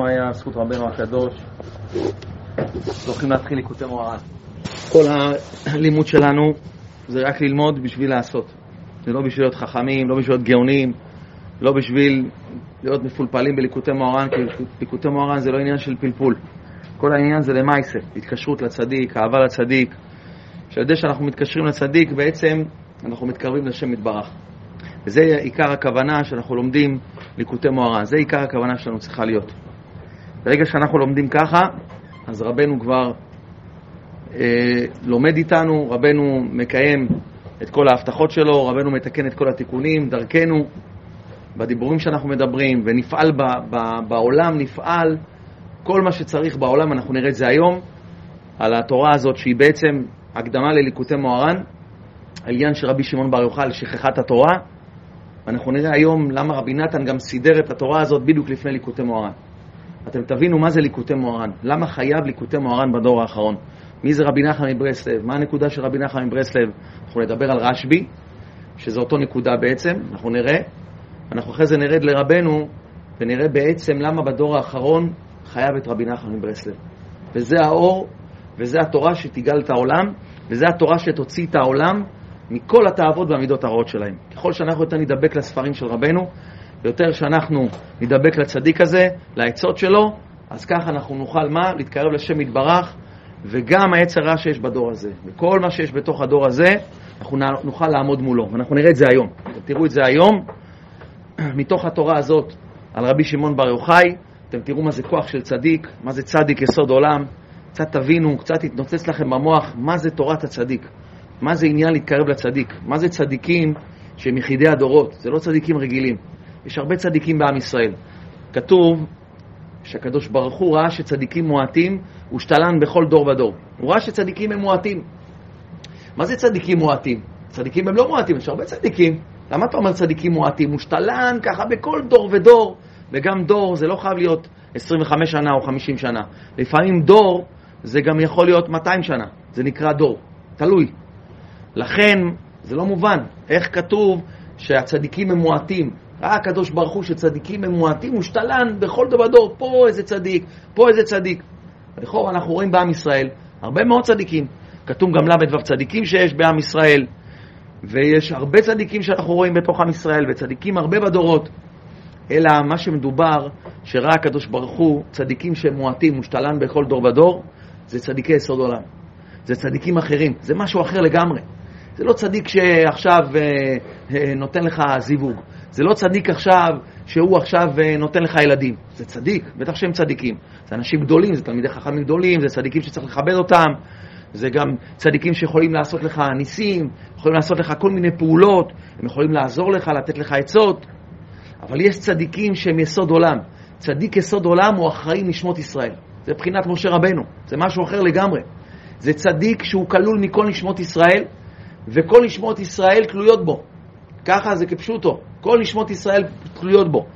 דשמיא, זכות רבנו הקדוש. הולכים להתחיל ליקוטי מוהר"ן. כל הלימוד שלנו זה רק ללמוד בשביל לעשות. זה לא בשביל להיות חכמים, לא בשביל להיות גאונים, לא בשביל להיות מפולפלים בליקוטי מוהר"ן, כי ליקוטי מוהר"ן זה לא עניין של פלפול. כל העניין זה למעשה, התקשרות לצדיק, אהבה לצדיק. שעל ידי שאנחנו מתקשרים לצדיק, בעצם אנחנו מתקרבים לשם יתברך. וזה עיקר הכוונה שאנחנו לומדים ליקוטי מוהר"ן. זה עיקר הכוונה שלנו צריכה להיות. ברגע שאנחנו לומדים ככה, אז רבנו כבר אה, לומד איתנו, רבנו מקיים את כל ההבטחות שלו, רבנו מתקן את כל התיקונים, דרכנו, בדיבורים שאנחנו מדברים, ונפעל ב, ב, בעולם, נפעל כל מה שצריך בעולם, אנחנו נראה את זה היום, על התורה הזאת שהיא בעצם הקדמה לליקוטי מוהר"ן, העניין של רבי שמעון בר יוחאי, שכחת התורה, ואנחנו נראה היום למה רבי נתן גם סידר את התורה הזאת בדיוק לפני ליקוטי מוהר"ן. אתם תבינו מה זה ליקוטי מוהר"ן, למה חייב ליקוטי מוהר"ן בדור האחרון. מי זה רבי נחמן מברסלב, מה הנקודה של רבי נחמן מברסלב. אנחנו נדבר על רשב"י, שזה אותו נקודה בעצם, אנחנו נראה. אנחנו אחרי זה נרד לרבנו ונראה בעצם למה בדור האחרון חייב את רבי נחמן מברסלב. וזה האור, וזה התורה שתגאל את העולם, וזה התורה שתוציא את העולם מכל התאוות והמידות הרעות שלהם. ככל שאנחנו יותר נדבק לספרים של רבנו, ויותר שאנחנו נדבק לצדיק הזה, לעצות שלו, אז ככה אנחנו נוכל מה? להתקרב לשם יתברך, וגם העץ הרע שיש בדור הזה. וכל מה שיש בתוך הדור הזה, אנחנו נוכל לעמוד מולו. ואנחנו נראה את זה היום. אתם תראו את זה היום, מתוך התורה הזאת, על רבי שמעון בר יוחאי. אתם תראו מה זה כוח של צדיק, מה זה צדיק יסוד עולם. קצת תבינו, קצת יתנוצץ לכם במוח, מה זה תורת הצדיק. מה זה עניין להתקרב לצדיק? מה זה צדיקים שהם יחידי הדורות? זה לא צדיקים רגילים. יש הרבה צדיקים בעם ישראל. כתוב שהקדוש ברוך הוא ראה שצדיקים מועטים, הוא שתלן בכל דור ודור. הוא ראה שצדיקים הם מועטים. מה זה צדיקים מועטים? צדיקים הם לא מועטים, יש הרבה צדיקים. למה אתה אומר צדיקים מועטים? הוא שתלן ככה בכל דור ודור, וגם דור זה לא חייב להיות 25 שנה או 50 שנה. לפעמים דור זה גם יכול להיות 200 שנה, זה נקרא דור, תלוי. לכן זה לא מובן. איך כתוב שהצדיקים הם מועטים? ראה הקדוש ברוך הוא שצדיקים הם מועטים, הוא שתלן בכל דבר דור, פה איזה צדיק, פה איזה צדיק. לכאורה אנחנו רואים בעם ישראל הרבה מאוד צדיקים. כתוב גם ל"ו צדיקים שיש בעם ישראל, ויש הרבה צדיקים שאנחנו רואים בתוך עם ישראל, וצדיקים הרבה בדורות. אלא מה שמדובר, שראה הקדוש ברוך הוא, צדיקים שהם מועטים, מושתלן בכל דור ודור, זה צדיקי יסוד עולם. זה צדיקים אחרים, זה משהו אחר לגמרי. זה לא צדיק שעכשיו אה, אה, נותן לך זיווג. זה לא צדיק עכשיו שהוא עכשיו אה, נותן לך ילדים. זה צדיק, בטח שהם צדיקים. זה אנשים גדולים, זה תלמידי חכמים גדולים, זה צדיקים שצריך לכבד אותם. זה גם צדיקים שיכולים לעשות לך ניסים, יכולים לעשות לך כל מיני פעולות, הם יכולים לעזור לך, לתת לך עצות. אבל יש צדיקים שהם יסוד עולם. צדיק יסוד עולם הוא אחראי נשמות ישראל. זה מבחינת משה רבנו, זה משהו אחר לגמרי. זה צדיק שהוא כלול מכל נשמות ישראל, וכל נשמות ישראל תלויות בו. ככה זה כפשוטו, כל נשמות ישראל תלויות בו.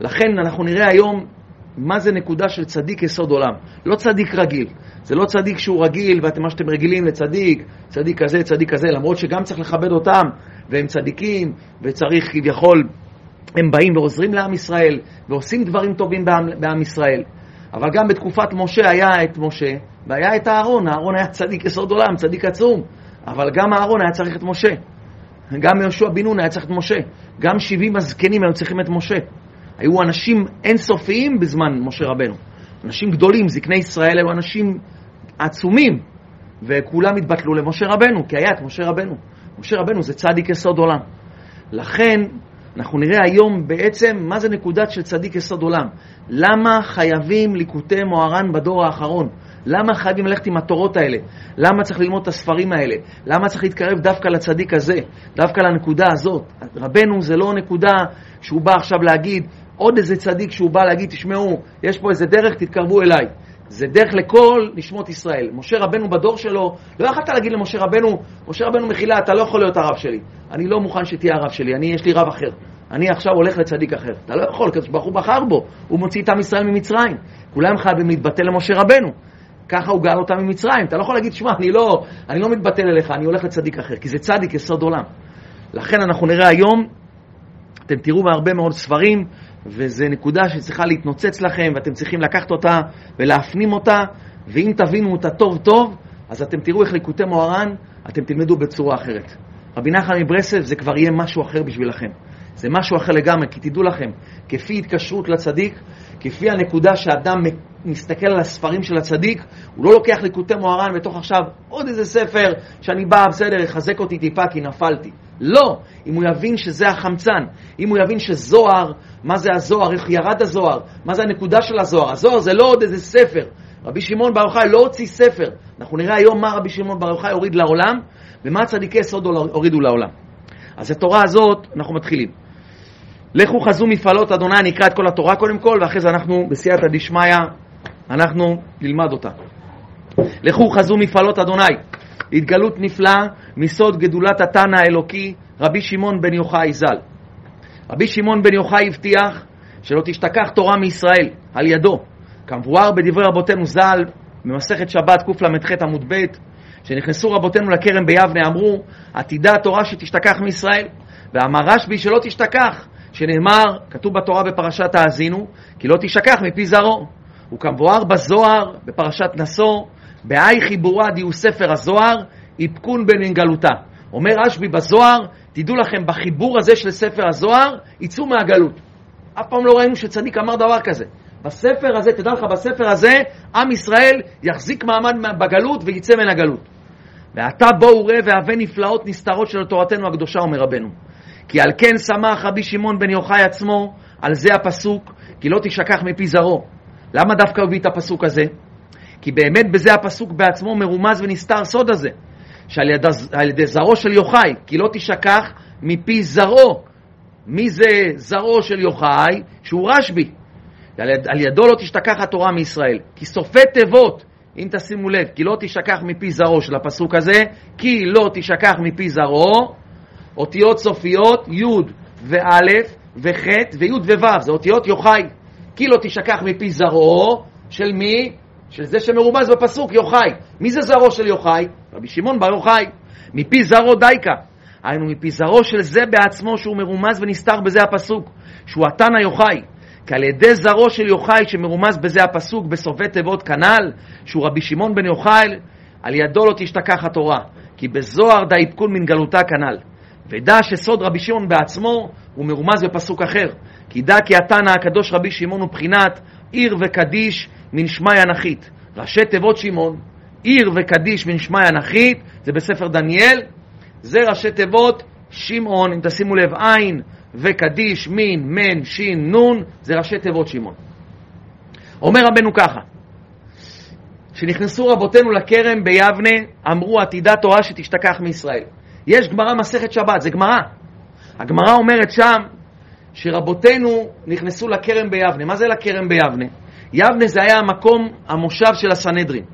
לכן אנחנו נראה היום מה זה נקודה של צדיק יסוד עולם. לא צדיק רגיל. זה לא צדיק שהוא רגיל, ואתם מה שאתם רגילים לצדיק, צדיק כזה, צדיק כזה, למרות שגם צריך לכבד אותם, והם צדיקים, וצריך כביכול, הם באים ועוזרים לעם ישראל, ועושים דברים טובים בעם, בעם ישראל. אבל גם בתקופת משה היה את משה, והיה את אהרון, אהרון היה צדיק יסוד עולם, צדיק עצום, אבל גם אהרון היה צריך את משה. גם יהושע בן נון היה צריך את משה. גם 70 הזקנים היו צריכים את משה. היו אנשים אינסופיים בזמן משה רבנו. אנשים גדולים, זקני ישראל היו אנשים עצומים, וכולם התבטלו למשה רבנו, כי היה את משה רבנו. משה רבנו זה צדיק יסוד עולם. לכן, אנחנו נראה היום בעצם מה זה נקודת של צדיק יסוד עולם. למה חייבים ליקוטי מוהר"ן בדור האחרון? למה חייבים ללכת עם התורות האלה? למה צריך ללמוד את הספרים האלה? למה צריך להתקרב דווקא לצדיק הזה? דווקא לנקודה הזאת? רבנו זה לא נקודה שהוא בא עכשיו להגיד, עוד איזה צדיק שהוא בא להגיד, תשמעו, יש פה איזה דרך, תתקרבו אליי. זה דרך לכל נשמות ישראל. משה רבנו בדור שלו, לא יכולת להגיד למשה רבנו, משה רבנו מחילה, אתה לא יכול להיות הרב שלי. אני לא מוכן שתהיה הרב שלי, אני, יש לי רב אחר. אני עכשיו הולך לצדיק אחר. אתה לא יכול, הקדוש ברוך הוא בחר בו, הוא מוציא את עם ישראל ממצרים. כולם חייבים להתבטל למשה רבנו. ככה הוא גאל אותם ממצרים. אתה לא יכול להגיד, שמע, אני לא, אני לא מתבטל אליך, אני הולך לצדיק אחר, כי זה צדיק יסוד עולם. לכן אנחנו נראה היום, אתם תראו בהרבה מאוד ספרים, וזו נקודה שצריכה להתנוצץ לכם, ואתם צריכים לקחת אותה ולהפנים אותה, ואם תבינו אותה טוב טוב, אז אתם תראו איך ליקוטי מוהר"ן, אתם תלמדו בצורה אחרת. רבי נחמן מברסלב זה כבר יהיה משהו אחר בשבילכם. זה משהו אחר לגמרי, כי תדעו לכם, כפי התקשרות לצדיק, כפי הנקודה שאדם מסתכל על הספרים של הצדיק, הוא לא לוקח ליקוטי מוהר"ן בתוך עכשיו עוד איזה ספר שאני בא, בסדר, יחזק אותי טיפה כי נפלתי. לא, אם הוא יבין שזה החמצן, אם הוא יבין שזוהר, מה זה הזוהר, איך ירד הזוהר, מה זה הנקודה של הזוהר. הזוהר זה לא עוד איזה ספר. רבי שמעון בר יוחאי לא הוציא ספר. אנחנו נראה היום מה רבי שמעון בר יוחאי הוריד לעולם, ומה צדיקי יסוד הורידו לעולם. אז התורה הזאת, אנחנו מתחילים. לכו חזו מפעלות אדוני, אני אקרא את כל התורה קודם כל, ואחרי זה אנחנו, בסייעתא דשמיא, אנחנו נלמד אותה. לכו חזו מפעלות אדוני, התגלות נפלאה מסוד גדולת התנא האלוקי, רבי שמעון בן יוחאי ז"ל. רבי שמעון בן יוחאי הבטיח שלא תשתכח תורה מישראל על ידו, כמבואר בדברי רבותינו ז"ל, במסכת שבת קל"ח עמוד ב', שנכנסו רבותינו לכרם ביבנה, אמרו, עתידה התורה שתשתכח מישראל. ואמר רשב"י שלא תשתכח, שנאמר, כתוב בתורה בפרשת האזינו, כי לא תשכח מפי זרעו. וכמבואר בזוהר, בפרשת נשוא, בהאי חיבורה דיו ספר הזוהר, איפקון בנגלותה. אומר רשב"י בזוהר, תדעו לכם, בחיבור הזה של ספר הזוהר, יצאו מהגלות. אף פעם לא ראינו שצדיק אמר דבר כזה. בספר הזה, תדע לך, בספר הזה, עם ישראל יחזיק מעמד בגלות ויצא מן הגלות. ועתה בואו ראה והווה נפלאות נסתרות של תורתנו הקדושה, אומר רבנו. כי על כן שמח רבי שמעון בן יוחאי עצמו, על זה הפסוק, כי לא תשכח מפי זרעו. למה דווקא הוא הביא את הפסוק הזה? כי באמת בזה הפסוק בעצמו מרומז ונסתר סוד הזה, שעל יד, ידי זרעו של יוחאי, כי לא תשכח מפי זרעו. מי זה זרעו של יוחאי? שהוא רשב"י. על, יד, על ידו לא תשתכח התורה מישראל. כי סופי תיבות, אם תשימו לב, כי לא תשכח מפי זרעו של הפסוק הזה, כי לא תשכח מפי זרעו, אותיות סופיות י' וא' וח' וי' וו', זה אותיות יוחאי. כי לא תשכח מפי זרעו של מי? של זה שמרומז בפסוק יוחאי. מי זה זרעו של יוחאי? רבי שמעון בר יוחאי. מפי זרעו דייקה. היינו מפי זרעו של זה בעצמו שהוא מרומז ונסתר בזה הפסוק, שהוא התנא יוחאי. כי על ידי זרעו של יוחאי שמרומז בזה הפסוק בסופי תיבות כנ"ל, שהוא רבי שמעון בן יוחאי, על ידו לא תשתכח התורה, כי בזוהר עדכון מן גלותה כנ"ל. ודע שסוד רבי שמעון בעצמו הוא מרומז בפסוק אחר, כי דע כי התנא הקדוש רבי שמעון הוא בחינת עיר וקדיש מן שמאי אנכית. ראשי תיבות שמעון, עיר וקדיש מן שמאי אנכית, זה בספר דניאל, זה ראשי תיבות שמעון, אם תשימו לב, עין וקדיש מין מן שין נון, זה ראשי תיבות שמעון. אומר רבנו ככה, כשנכנסו רבותינו לכרם ביבנה, אמרו עתידה תורה שתשתכח מישראל. יש גמרא מסכת שבת, זה גמרא. הגמרא אומרת שם שרבותינו נכנסו לכרם ביבנה. מה זה לכרם ביבנה? יבנה זה היה המקום, המושב של הסנהדרין.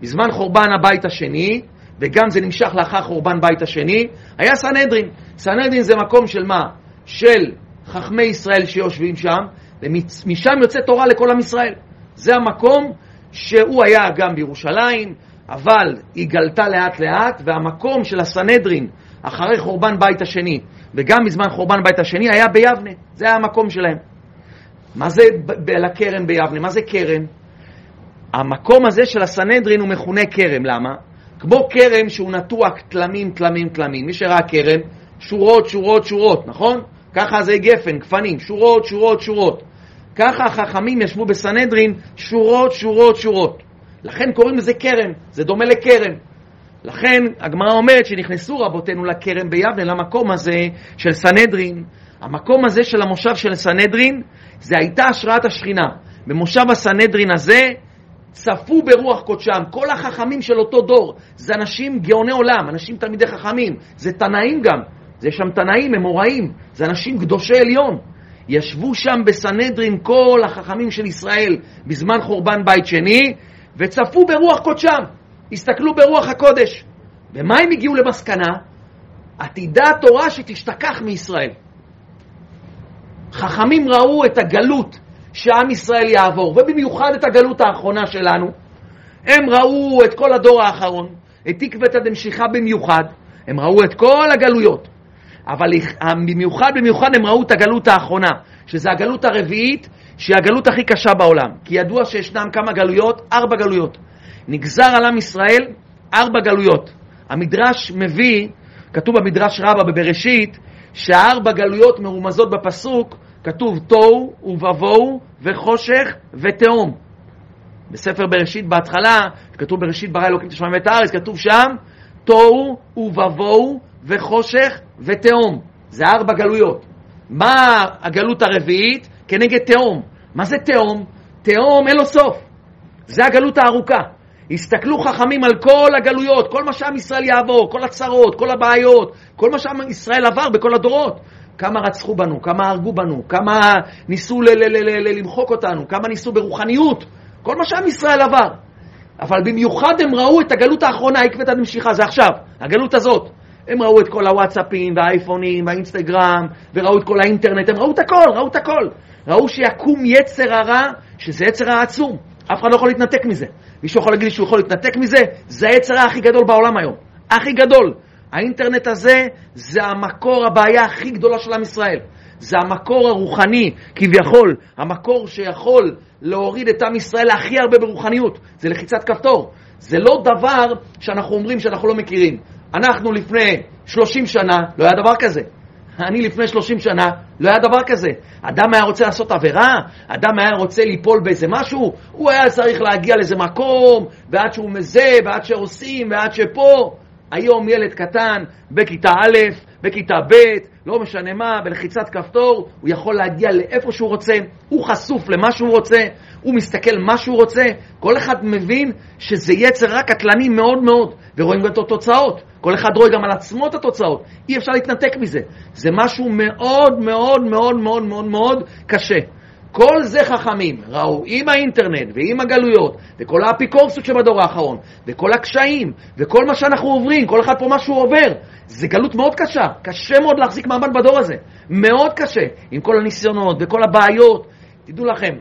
בזמן חורבן הבית השני, וגם זה נמשך לאחר חורבן בית השני, היה סנהדרין. סנהדרין זה מקום של מה? של חכמי ישראל שיושבים שם, ומשם יוצא תורה לכל עם ישראל. זה המקום שהוא היה גם בירושלים, אבל היא גלתה לאט לאט, והמקום של הסנהדרין אחרי חורבן בית השני, וגם בזמן חורבן בית השני, היה ביבנה. זה היה המקום שלהם. מה זה לכרם ביבנה? מה זה כרם? המקום הזה של הסנהדרין הוא מכונה כרם, למה? כמו כרם שהוא נטוע תלמים, תלמים, תלמים. מי שראה כרם, שורות, שורות, שורות, נכון? ככה זה גפן, גפנים, שורות, שורות, שורות. ככה החכמים ישבו בסנהדרין, שורות, שורות, שורות. לכן קוראים לזה כרם, זה דומה לכרם. לכן הגמרא אומרת שנכנסו רבותינו לכרם ביבנה, למקום הזה של סנהדרין. המקום הזה של המושב של סנהדרין, זה הייתה השראת השכינה. במושב הסנהדרין הזה צפו ברוח קודשם. כל החכמים של אותו דור, זה אנשים גאוני עולם, אנשים תלמידי חכמים, זה תנאים גם. זה שם תנאים, אמוראים, זה אנשים קדושי עליון. ישבו שם בסנהדרין כל החכמים של ישראל בזמן חורבן בית שני, וצפו ברוח קודשם, הסתכלו ברוח הקודש. ומה הם הגיעו למסקנה? עתידה התורה שתשתכח מישראל. חכמים ראו את הגלות שעם ישראל יעבור, ובמיוחד את הגלות האחרונה שלנו. הם ראו את כל הדור האחרון, את תקוותא דמשיחא במיוחד, הם ראו את כל הגלויות. אבל במיוחד במיוחד הם ראו את הגלות האחרונה, שזה הגלות הרביעית, שהיא הגלות הכי קשה בעולם. כי ידוע שישנם כמה גלויות, ארבע גלויות. נגזר על עם ישראל ארבע גלויות. המדרש מביא, כתוב במדרש רבה בבראשית, שהארבע גלויות מרומזות בפסוק, כתוב תוהו ובבוהו וחושך ותהום. בספר בראשית בהתחלה, כתוב בראשית ברא אלוקים את השמיים ואת הארץ, כתוב שם תוהו ובבוהו וחושך ותהום. זה ארבע גלויות. מה הגלות הרביעית? כנגד תהום. מה זה תהום? תהום אין לו סוף. זה הגלות הארוכה. הסתכלו חכמים על כל הגלויות, כל מה שעם ישראל יעבור, כל הצרות, כל הבעיות, כל מה שעם ישראל עבר בכל הדורות. כמה רצחו בנו, כמה הרגו בנו, כמה ניסו למחוק אותנו, כמה ניסו ברוחניות, כל מה שעם ישראל עבר. אבל במיוחד הם ראו את הגלות האחרונה, עקבת המשיכה, זה עכשיו, הגלות הזאת. הם ראו את כל הוואטסאפים והאייפונים והאינסטגרם, וראו את כל האינטרנט, הם ראו את הכל, ראו את הכל. ראו שיקום יצר הרע, שזה יצר העצום. אף אחד לא יכול להתנתק מזה. מישהו יכול להגיד שהוא יכול להתנתק מזה? זה היצר הכי גדול בעולם היום. הכי גדול. האינטרנט הזה זה המקור, הבעיה הכי גדולה של עם ישראל. זה המקור הרוחני, כביכול, המקור שיכול להוריד את עם ישראל הכי הרבה ברוחניות. זה לחיצת כפתור. זה לא דבר שאנחנו אומרים שאנחנו לא מכירים. אנחנו לפני 30 שנה, לא היה דבר כזה. אני לפני 30 שנה, לא היה דבר כזה. אדם היה רוצה לעשות עבירה, אדם היה רוצה ליפול באיזה משהו, הוא היה צריך להגיע לאיזה מקום, ועד שהוא מזה, ועד שעושים, ועד שפה. היום ילד קטן, בכיתה א', בכיתה ב', לא משנה מה, בלחיצת כפתור, הוא יכול להגיע לאיפה שהוא רוצה, הוא חשוף למה שהוא רוצה, הוא מסתכל מה שהוא רוצה, כל אחד מבין שזה יצר רק קטלני מאוד מאוד, ורואים גם את התוצאות. כל אחד רואה גם על עצמו את התוצאות, אי אפשר להתנתק מזה. זה משהו מאוד מאוד מאוד מאוד מאוד מאוד קשה. כל זה חכמים ראו עם האינטרנט ועם הגלויות וכל האפיקורסות שבדור האחרון וכל הקשיים וכל מה שאנחנו עוברים, כל אחד פה מה שהוא עובר זה גלות מאוד קשה, קשה מאוד להחזיק מעמד בדור הזה, מאוד קשה עם כל הניסיונות וכל הבעיות תדעו לכם,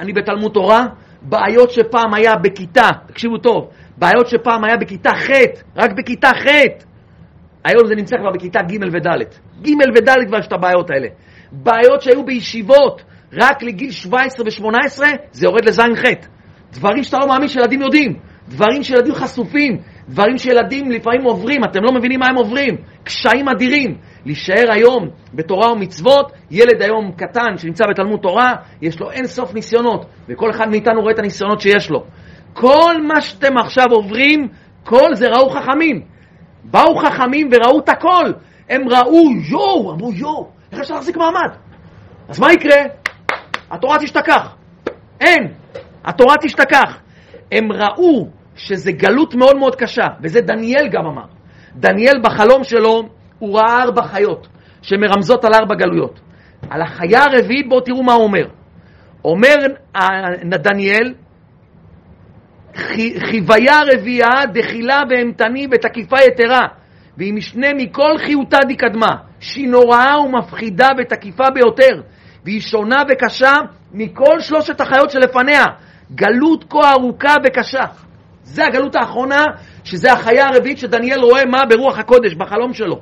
אני בתלמוד תורה, בעיות שפעם היה בכיתה, תקשיבו טוב, בעיות שפעם היה בכיתה ח', רק בכיתה ח', היום זה נמצא כבר בכיתה ג' וד'. ג' וד' כבר יש את הבעיות האלה. בעיות שהיו בישיבות רק לגיל 17 ו-18, זה יורד לז'-ח'. דברים שאתה לא מאמין שילדים יודעים, דברים שילדים חשופים, דברים שילדים לפעמים עוברים, אתם לא מבינים מה הם עוברים, קשיים אדירים. להישאר היום בתורה ומצוות, ילד היום קטן שנמצא בתלמוד תורה, יש לו אין סוף ניסיונות, וכל אחד מאיתנו רואה את הניסיונות שיש לו. כל מה שאתם עכשיו עוברים, כל זה ראו חכמים. באו חכמים וראו את הכל. הם ראו, יואו, אמרו יואו, איך אפשר להחזיק מעמד? אז מה יקרה? התורה תשתכח. אין, התורה תשתכח. הם ראו שזה גלות מאוד מאוד קשה, וזה דניאל גם אמר. דניאל בחלום שלו, הוא ראה ארבע חיות שמרמזות על ארבע גלויות. על החיה הרביעית, בואו תראו מה הוא אומר. אומר דניאל, חיוויה רביעה, דחילה ואימתני ותקיפה יתרה, והיא משנה מכל חיותה דקדמה, שהיא נוראה ומפחידה ותקיפה ביותר, והיא שונה וקשה מכל שלושת החיות שלפניה, גלות כה ארוכה וקשה. זה הגלות האחרונה, שזה החיה הרביעית שדניאל רואה מה ברוח הקודש, בחלום שלו.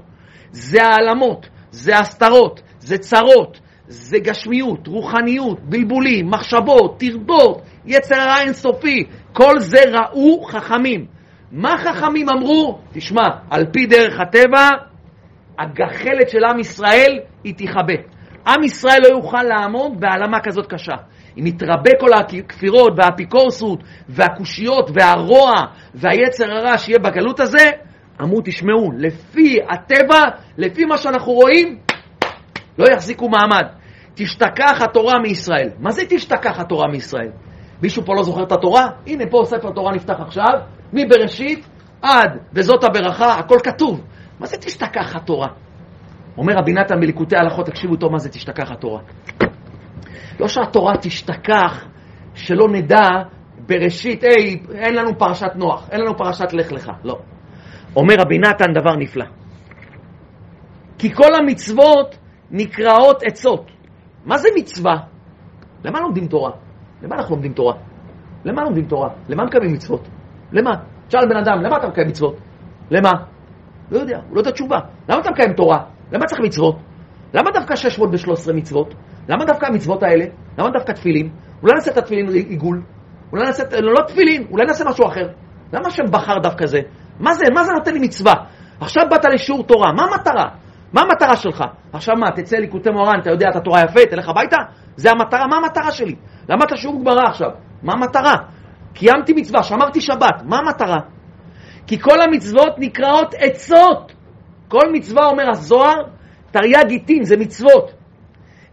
זה העלמות, זה הסתרות, זה צרות, זה גשמיות, רוחניות, בלבולים, מחשבות, טרדות, יצר הרע אינסופי, כל זה ראו חכמים. מה חכמים אמרו? תשמע, על פי דרך הטבע, הגחלת של עם ישראל היא תיכבה. עם ישראל לא יוכל לעמוד בהעלמה כזאת קשה. אם יתרבה כל הכפירות והאפיקורסות והקושיות והרוע והיצר הרע שיהיה בגלות הזה, אמרו, תשמעו, לפי הטבע, לפי מה שאנחנו רואים, לא יחזיקו מעמד. תשתכח התורה מישראל. מה זה תשתכח התורה מישראל? מישהו פה לא זוכר את התורה? הנה פה ספר תורה נפתח עכשיו, מבראשית עד וזאת הברכה, הכל כתוב. מה זה תשתכח התורה? אומר רבי נתן בליקוטי הלכות, תקשיבו טוב מה זה תשתכח התורה. לא שהתורה תשתכח, שלא נדע בראשית, היי, אין לנו פרשת נוח, אין לנו פרשת לך לך, לא. אומר רבי נתן דבר נפלא. כי כל המצוות נקראות עצות. מה זה מצווה? למה לומדים תורה? למה אנחנו לומדים תורה? למה לומדים תורה? למה מקיימים מצוות? למה? תשאל בן אדם, למה אתה מקיים מצוות? למה? לא יודע, הוא לא יודע תשובה. למה אתה מקיים תורה? למה צריך מצוות? למה דווקא 613 מצוות? למה דווקא המצוות האלה? למה דווקא תפילין? אולי נעשה את התפילין עיגול? אולי נעשה, לא, לא תפילין, אולי נעשה משהו אחר. למה השם בחר דווקא זה? מה זה, מה זה נותן לי מצווה? עכשיו באת לשיעור תורה, מה המטרה? מה המטרה שלך? עכשיו מה, תצא ליקוטי מורן, אתה יודע את התורה יפה, תלך הביתה? זה המטרה, מה המטרה שלי? למה אתה שיעור גמרא עכשיו? מה המטרה? קיימתי מצווה, שמרתי שבת, מה המטרה? כי כל המצוות נקראות עצות. כל מצווה, אומר הזוהר, תרי"ג גיטין, זה מצוות.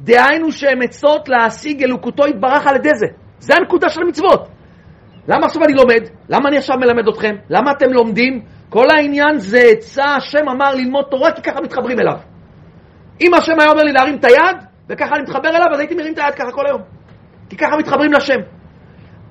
דהיינו שהן עצות להשיג אלוקותו יתברך על ידי זה. זה הנקודה של המצוות. למה עכשיו אני לומד? למה אני עכשיו מלמד אתכם? למה אתם לומדים? כל העניין זה עצה, השם אמר ללמוד תורה כי ככה מתחברים אליו. אם השם היה אומר לי להרים את היד, וככה אני מתחבר אליו, אז הייתי מרים את היד ככה כל היום. כי ככה מתחברים לשם.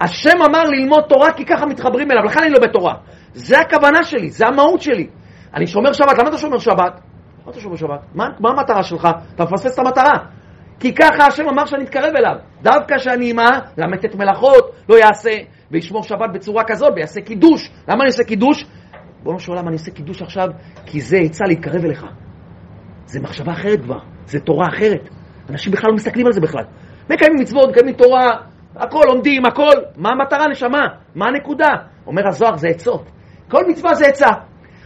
השם אמר ללמוד תורה כי ככה מתחברים אליו, לכן אני לומד תורה. זה הכוונה שלי, זה המהות שלי. אני שומר שבת, למה אתה שומר שבת? מה אתה שומר שבת? מה, מה המטרה שלך? אתה מפספס את המטרה. כי ככה השם אמר שאני אתקרב אליו. דווקא שאני מה? למתת מלאכות, לא יעשה, וישמור שבת בצורה כזאת, ויעשה קידוש. למה אני עושה קידוש? בואו נשאול למה אני עושה קידוש עכשיו? כי זה עצה להתקרב אליך. זה מחשבה אחרת כבר, זה תורה אחרת. אנשים בכלל לא מסתכלים על זה בכלל. מקיימים מצוות, מקיימים תורה, הכל לומדים, הכל. מה המטרה, נשמה? מה הנקודה? אומר הזוהר, זה עצות. כל מצווה זה עצה.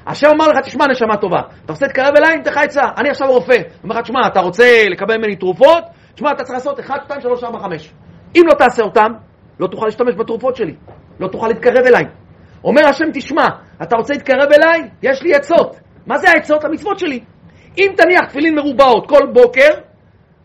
השם אמר לך, תשמע, נשמה טובה, אתה רוצה להתקרב אליי, אני אתן לך עצה. אני עכשיו רופא. אומר לך, תשמע, אתה רוצה לקבל ממני תרופות? תשמע, אתה צריך לעשות 1, 2, 3, 4, 5. אם לא תעשה אותם, לא תוכל להשתמש בתרופות שלי. לא תוכל להתקרב אליי. אומר השם, תשמע, אתה רוצה להתקרב אליי? יש לי עצות. מה זה העצות? המצוות שלי. אם תניח תפילין מרובעות כל בוקר,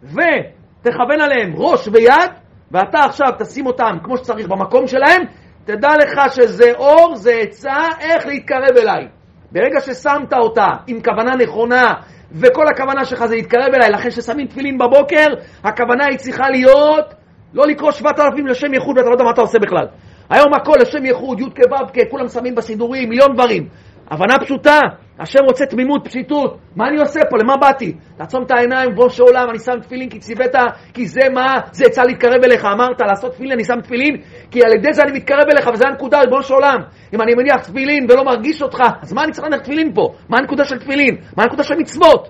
ותכוון עליהם ראש ויד, ואתה עכשיו תשים אותם כמו שצריך במקום שלהם, תדע לך שזה אור, זה עצה איך להתקרב אליי. ברגע ששמת אותה עם כוונה נכונה, וכל הכוונה שלך זה להתקרב אליי, לכן כששמים תפילין בבוקר, הכוונה היא צריכה להיות לא לקרוא שבעת אלפים לשם ייחוד ואתה לא יודע מה אתה עושה בכלל. היום הכל לשם ייחוד, י' כו' כולם שמים בסידורים, מיליון דברים. הבנה פשוטה, השם רוצה תמימות, פשיטות. מה אני עושה פה? למה באתי? לעצום את העיניים, בוש עולם, אני שם תפילין כי ציווית, כי זה מה? זה יצא להתקרב אליך. אמרת לעשות תפילין, אני שם תפילין, כי על ידי זה אני מתקרב אליך, וזה הנקודה, בוש עולם. אם אני מניח תפילין ולא מרגיש אותך, אז מה אני צריך להניח תפילין פה? מה הנקודה של תפילין? מה הנקודה של מצוות?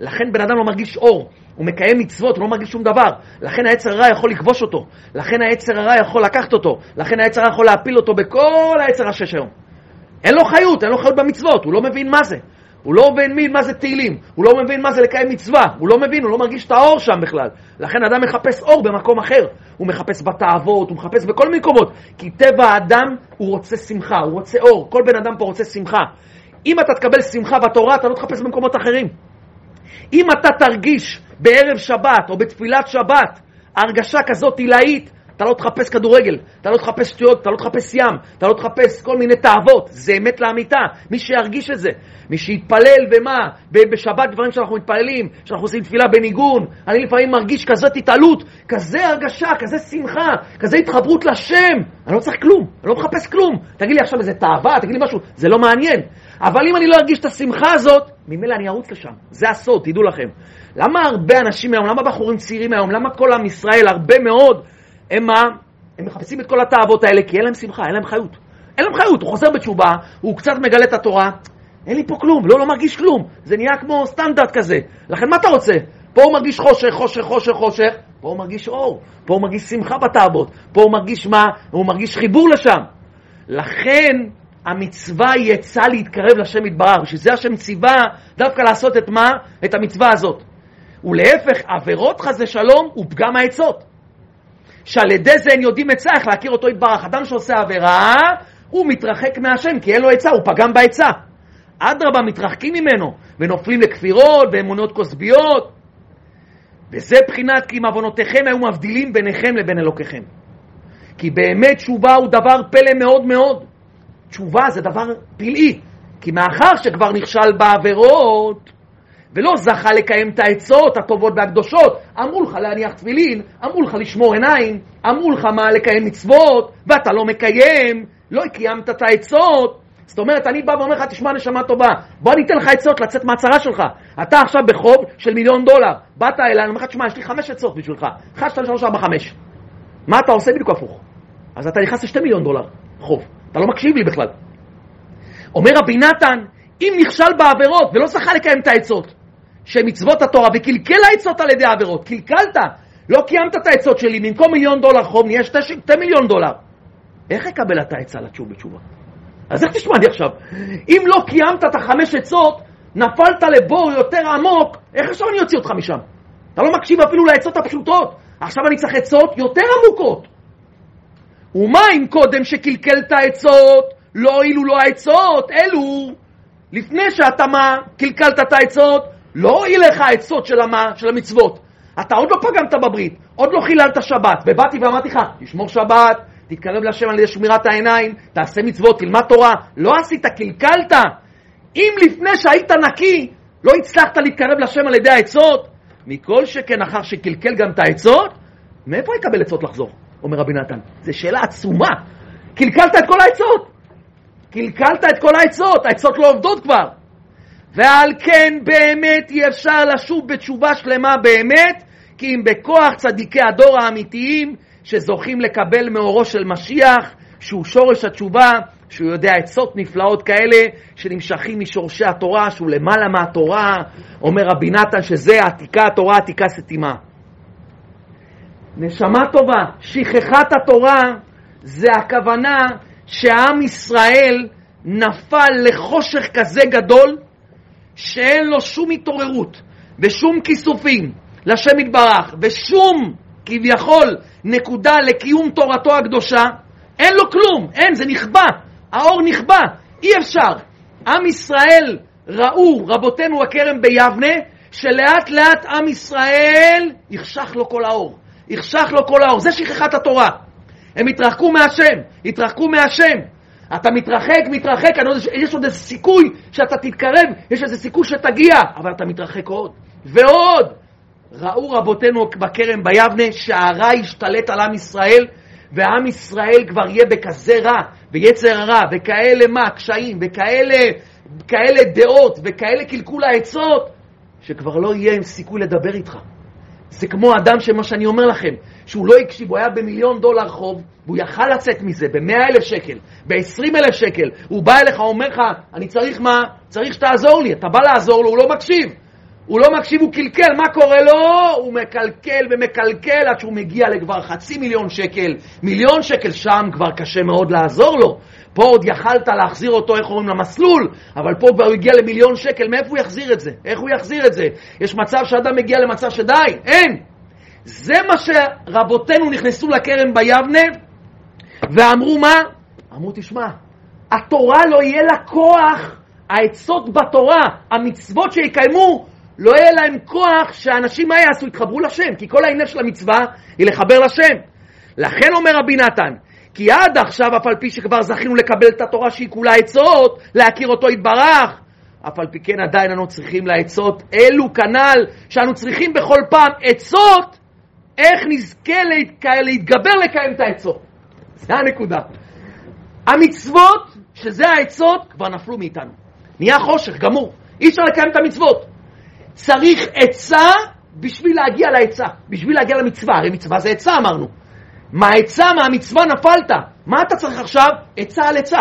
לכן בן אדם לא מרגיש אור. הוא מקיים מצוות, הוא לא מרגיש שום דבר. לכן היצר הרע יכול לכבוש אותו. לכן היצר הרע יכול לקחת אותו. לכן היצר הרע יכול להפיל אותו בכל היצר השש היום. אין לו חיות, אין לו חיות במצוות, הוא לא מבין מה זה. הוא לא מבין מה זה תהילים, הוא לא מבין מה זה לקיים מצווה, הוא לא מבין, הוא לא מרגיש את האור שם בכלל. לכן אדם מחפש אור במקום אחר. הוא מחפש בתאוות, הוא מחפש בכל מיני מקומות. כי טבע האדם, הוא רוצה שמחה, הוא רוצה אור. כל בן אדם פה רוצה שמחה. אם אתה תקבל שמחה בתורה, אתה לא תחפש במקומות אחרים. אם אתה תרגיש בערב שבת או בתפילת שבת הרגשה כזאת עילאית, אתה לא תחפש כדורגל, אתה לא תחפש שטויות, אתה לא תחפש ים, אתה לא תחפש כל מיני תאוות, זה אמת לאמיתה, מי שירגיש את זה, מי שיתפלל במה, בשבת דברים שאנחנו מתפללים, שאנחנו עושים תפילה בניגון, אני לפעמים מרגיש כזאת התעלות, כזה הרגשה, כזה שמחה, כזה התחברות לשם, אני לא צריך כלום, אני לא מחפש כלום, תגיד לי עכשיו איזה תאווה, תגיד לי משהו, זה לא מעניין, אבל אם אני לא ארגיש את השמחה הזאת, ממילא אני ארוץ לשם, זה הסוד, תדעו לכם. למה הרבה אנשים היום, למה בחורים צעירים היום, למה כל עם ישראל, הרבה מאוד, הם מה? הם מחפשים את כל התאוות האלה כי אין להם שמחה, אין להם חיות. אין להם חיות, הוא חוזר בתשובה, הוא קצת מגלה את התורה, אין לי פה כלום, לא, לא מרגיש כלום. זה נהיה כמו סטנדרט כזה. לכן מה אתה רוצה? פה הוא מרגיש חושך, חושך, חושך, חושך, פה הוא מרגיש אור, פה הוא מרגיש שמחה בתאוות, פה הוא מרגיש מה? הוא מרגיש חיבור לשם. לכן המצווה היא עצה להתקרב לשם יתברר, בשביל זה השם ציווה דווקא לעשות את מה? את המצווה הזאת. ולהפך, עבירות חזה שלום הוא פגם העצות. שעל ידי זה הם יודעים עצה איך להכיר אותו יתברך. אדם שעושה עבירה, הוא מתרחק מהשם, כי אין לו עצה, הוא פגם בעצה. אדרבה, מתרחקים ממנו, ונופלים לכפירות ואמונות כוסביות. וזה בחינת כי אם עוונותיכם היו מבדילים ביניכם לבין אלוקיכם. כי באמת תשובה הוא דבר פלא מאוד מאוד. תשובה זה דבר פלאי, כי מאחר שכבר נכשל בעבירות, ולא זכה לקיים את העצות הטובות והקדושות. אמרו לך להניח תפילין, אמרו לך לשמור עיניים, אמרו לך מה לקיים מצוות, ואתה לא מקיים, לא קיימת את העצות. זאת אומרת, אני בא ואומר לך, תשמע נשמה טובה, בוא אני אתן לך עצות לצאת מהצרה שלך. אתה עכשיו בחוב של מיליון דולר, באת אליי, אני אומר לך, תשמע, יש לי חמש עצות בשבילך, 1, 2, 3, 4, 5. מה אתה עושה בדיוק הפוך? אז אתה נכנס לשתי מיליון דולר חוב, אתה לא מקשיב לי בכלל. אומר רבי נתן, אם נכשל בעבירות ולא זכה לקיים את העצות, שמצוות התורה וקלקל העצות על ידי העבירות, קלקלת, לא קיימת את העצות שלי, במקום מיליון דולר חוב נהיה שתי, שתי מיליון דולר. איך יקבל אתה עצה לתשוב בתשובה? אז איך תשמע לי עכשיו? אם לא קיימת את החמש עצות, נפלת לבור יותר עמוק, איך עכשיו אני אוציא אותך משם? אתה לא מקשיב אפילו לעצות הפשוטות. עכשיו אני צריך עצות יותר עמוקות. ומה אם קודם שקלקל את העצות, לא הועילו לו העצות, אלו, לפני שאתה מה, קלקלת את העצות, לא הועיל לך העצות של, המה, של המצוות. אתה עוד לא פגמת בברית, עוד לא חיללת שבת, ובאתי ואמרתי לך, תשמור שבת, תתקרב להשם על ידי שמירת העיניים, תעשה מצוות, תלמד תורה. לא עשית, קלקלת. אם לפני שהיית נקי, לא הצלחת להתקרב להשם על ידי העצות, מכל שכן אחר שקלקל גם את העצות, מאיפה יקבל עצות לחזור? אומר רבי נתן. זו שאלה עצומה. קלקלת את כל העצות. קלקלת את כל העצות, העצות לא עובדות כבר. ועל כן באמת אי אפשר לשוב בתשובה שלמה באמת, כי אם בכוח צדיקי הדור האמיתיים שזוכים לקבל מאורו של משיח, שהוא שורש התשובה, שהוא יודע עצות נפלאות כאלה שנמשכים משורשי התורה, שהוא למעלה מהתורה, אומר רבי נתן שזה עתיקה התורה, עתיקה סתימה. נשמה טובה, שכחת התורה זה הכוונה שעם ישראל נפל לחושך כזה גדול שאין לו שום התעוררות ושום כיסופים לשם יתברך ושום כביכול נקודה לקיום תורתו הקדושה, אין לו כלום, אין, זה נכבה, האור נכבה, אי אפשר. עם ישראל ראו, רבותינו הכרם ביבנה, שלאט לאט עם ישראל יחשך לו כל האור. יחשך לו כל האור. זה שכחת התורה. הם התרחקו מהשם, התרחקו מהשם. אתה מתרחק, מתרחק, אני לא יודע, יש עוד איזה סיכוי שאתה תתקרב, יש איזה סיכוי שתגיע, אבל אתה מתרחק עוד ועוד. ראו רבותינו בכרם ביבנה שהרע ישתלט על עם ישראל, ועם ישראל כבר יהיה בכזה רע, ויצר הרע, וכאלה מה, קשיים, וכאלה כאלה דעות, וכאלה קלקול העצות, שכבר לא יהיה סיכוי לדבר איתך. זה כמו אדם שמה שאני אומר לכם, שהוא לא הקשיב, הוא היה במיליון דולר חוב, והוא יכל לצאת מזה במאה אלף שקל, בעשרים אלף שקל, הוא בא אליך, אומר לך, אני צריך מה? צריך שתעזור לי, אתה בא לעזור לו, הוא לא מקשיב. הוא לא מקשיב, הוא קלקל, מה קורה לו? הוא מקלקל ומקלקל עד שהוא מגיע לכבר חצי מיליון שקל, מיליון שקל, שם כבר קשה מאוד לעזור לו. פה עוד יכלת להחזיר אותו, איך אומרים, למסלול, אבל פה כבר הוא הגיע למיליון שקל, מאיפה הוא יחזיר את זה? איך הוא יחזיר את זה? יש מצב שאדם מגיע למצב שדי, אין. זה מה שרבותינו נכנסו לכרם ביבנה ואמרו מה? אמרו, תשמע, התורה לא יהיה לה כוח, העצות בתורה, המצוות שיקיימו, לא יהיה להם כוח שהאנשים מה יעשו? יתחברו לשם, כי כל העניין של המצווה היא לחבר לשם. לכן אומר רבי נתן, כי עד עכשיו, אף על פי שכבר זכינו לקבל את התורה שהיא כולה עצות, להכיר אותו יתברך, אף על פי כן עדיין אנו צריכים לעצות אלו כנ"ל, שאנו צריכים בכל פעם עצות, איך נזכה להתגבר לקיים את העצות. זה הנקודה. המצוות, שזה העצות, כבר נפלו מאיתנו. נהיה חושך, גמור. אי אפשר לקיים את המצוות. צריך עצה בשביל להגיע לעצה, בשביל להגיע למצווה, הרי מצווה זה עצה אמרנו. מהעצה, מהמצווה נפלת. מה אתה צריך עכשיו? עצה על עצה.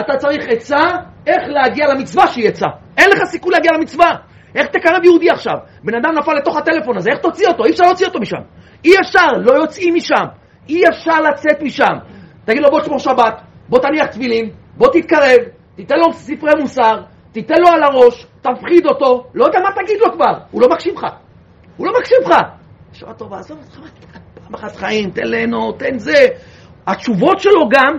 אתה צריך עצה איך להגיע למצווה שהיא עצה. אין לך סיכוי להגיע למצווה. איך תקרב יהודי עכשיו? בן אדם נפל לתוך הטלפון הזה, איך תוציא אותו? אי אפשר להוציא אותו משם. אי אפשר, לא יוצאים משם. אי אפשר לצאת משם. תגיד לו בוא תשמור שבת, בוא תניח תפילין, בוא תתקרב, תיתן לו ספרי מוסר, תיתן לו על הראש, תפחיד אותו, לא יודע מה תגיד לו כבר, הוא לא מקשיב לך. הוא לא מקשיב לך. שעה טובה, עזוב אותך, פעם אחת חיים, תן ליהנות, תן זה. התשובות שלו גם,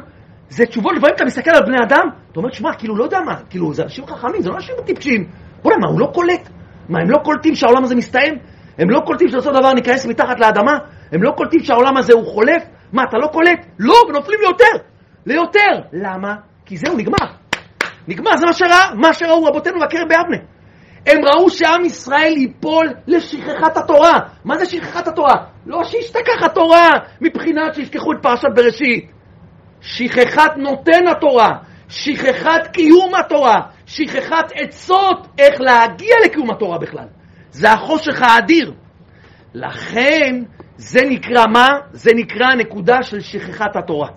זה תשובות, לפעמים אתה מסתכל על בני אדם, אתה אומר, שמע, כאילו, לא יודע מה, כאילו, זה אנשים חכמים, זה לא אנשים טיפשים. בוא'נה, מה, הוא לא קולט? מה, הם לא קולטים שהעולם הזה מסתיים? הם לא קולטים שאותו דבר ניכנס מתחת לאדמה? הם לא קולטים שהעולם הזה הוא חולף? מה, אתה לא קולט? לא, ונופלים ליותר. ליותר. למה? כי זהו, נגמר. נגמר, זה מה שראו רבותינו בכרם באבנה. הם ראו שעם ישראל ייפול לשכחת התורה. מה זה שכחת התורה? לא שישתכח התורה מבחינת שישכחו את פרשת בראשית. שכחת נותן התורה, שכחת קיום התורה, שכחת עצות איך להגיע לקיום התורה בכלל. זה החושך האדיר. לכן זה נקרא מה? זה נקרא הנקודה של שכחת התורה.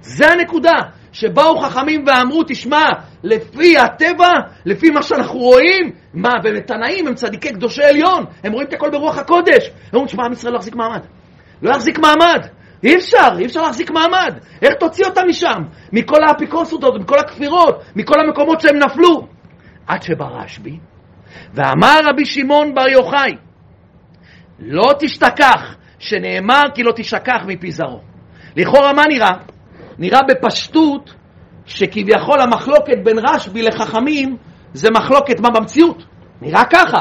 זה הנקודה. שבאו חכמים ואמרו, תשמע, לפי הטבע, לפי מה שאנחנו רואים, מה, באמת תנאים הם צדיקי קדושי עליון, הם רואים את הכל ברוח הקודש. הם אומרים, שמע, עם ישראל לא יחזיק מעמד. לא יחזיק מעמד. אי אפשר, אי אפשר להחזיק מעמד. איך תוציא אותם משם? מכל האפיקורסות, מכל הכפירות, מכל המקומות שהם נפלו. עד שבא רשב"י, ואמר רבי שמעון בר יוחאי, לא תשתכח, שנאמר כי לא תשכח מפי זרעו. לכאורה מה נראה? נראה בפשטות שכביכול המחלוקת בין רשב"י לחכמים זה מחלוקת מה במציאות. נראה ככה.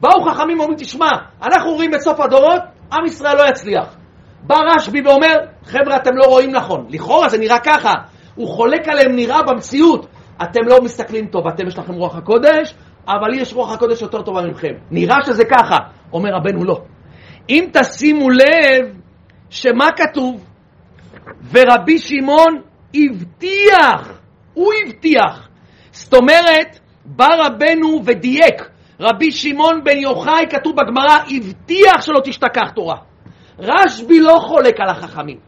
באו חכמים ואומרים, תשמע, אנחנו רואים את סוף הדורות, עם ישראל לא יצליח. בא רשב"י ואומר, חבר'ה, אתם לא רואים נכון. לכאורה זה נראה ככה. הוא חולק עליהם, נראה במציאות. אתם לא מסתכלים טוב, אתם יש לכם רוח הקודש, אבל לי יש רוח הקודש יותר טובה ממכם. נראה שזה ככה. אומר רבנו לא. אם תשימו לב, שמה כתוב? ורבי שמעון הבטיח, הוא הבטיח. זאת אומרת, בא רבנו ודייק. רבי שמעון בן יוחאי, כתוב בגמרא, הבטיח שלא תשתכח תורה. רשב"י לא חולק על החכמים.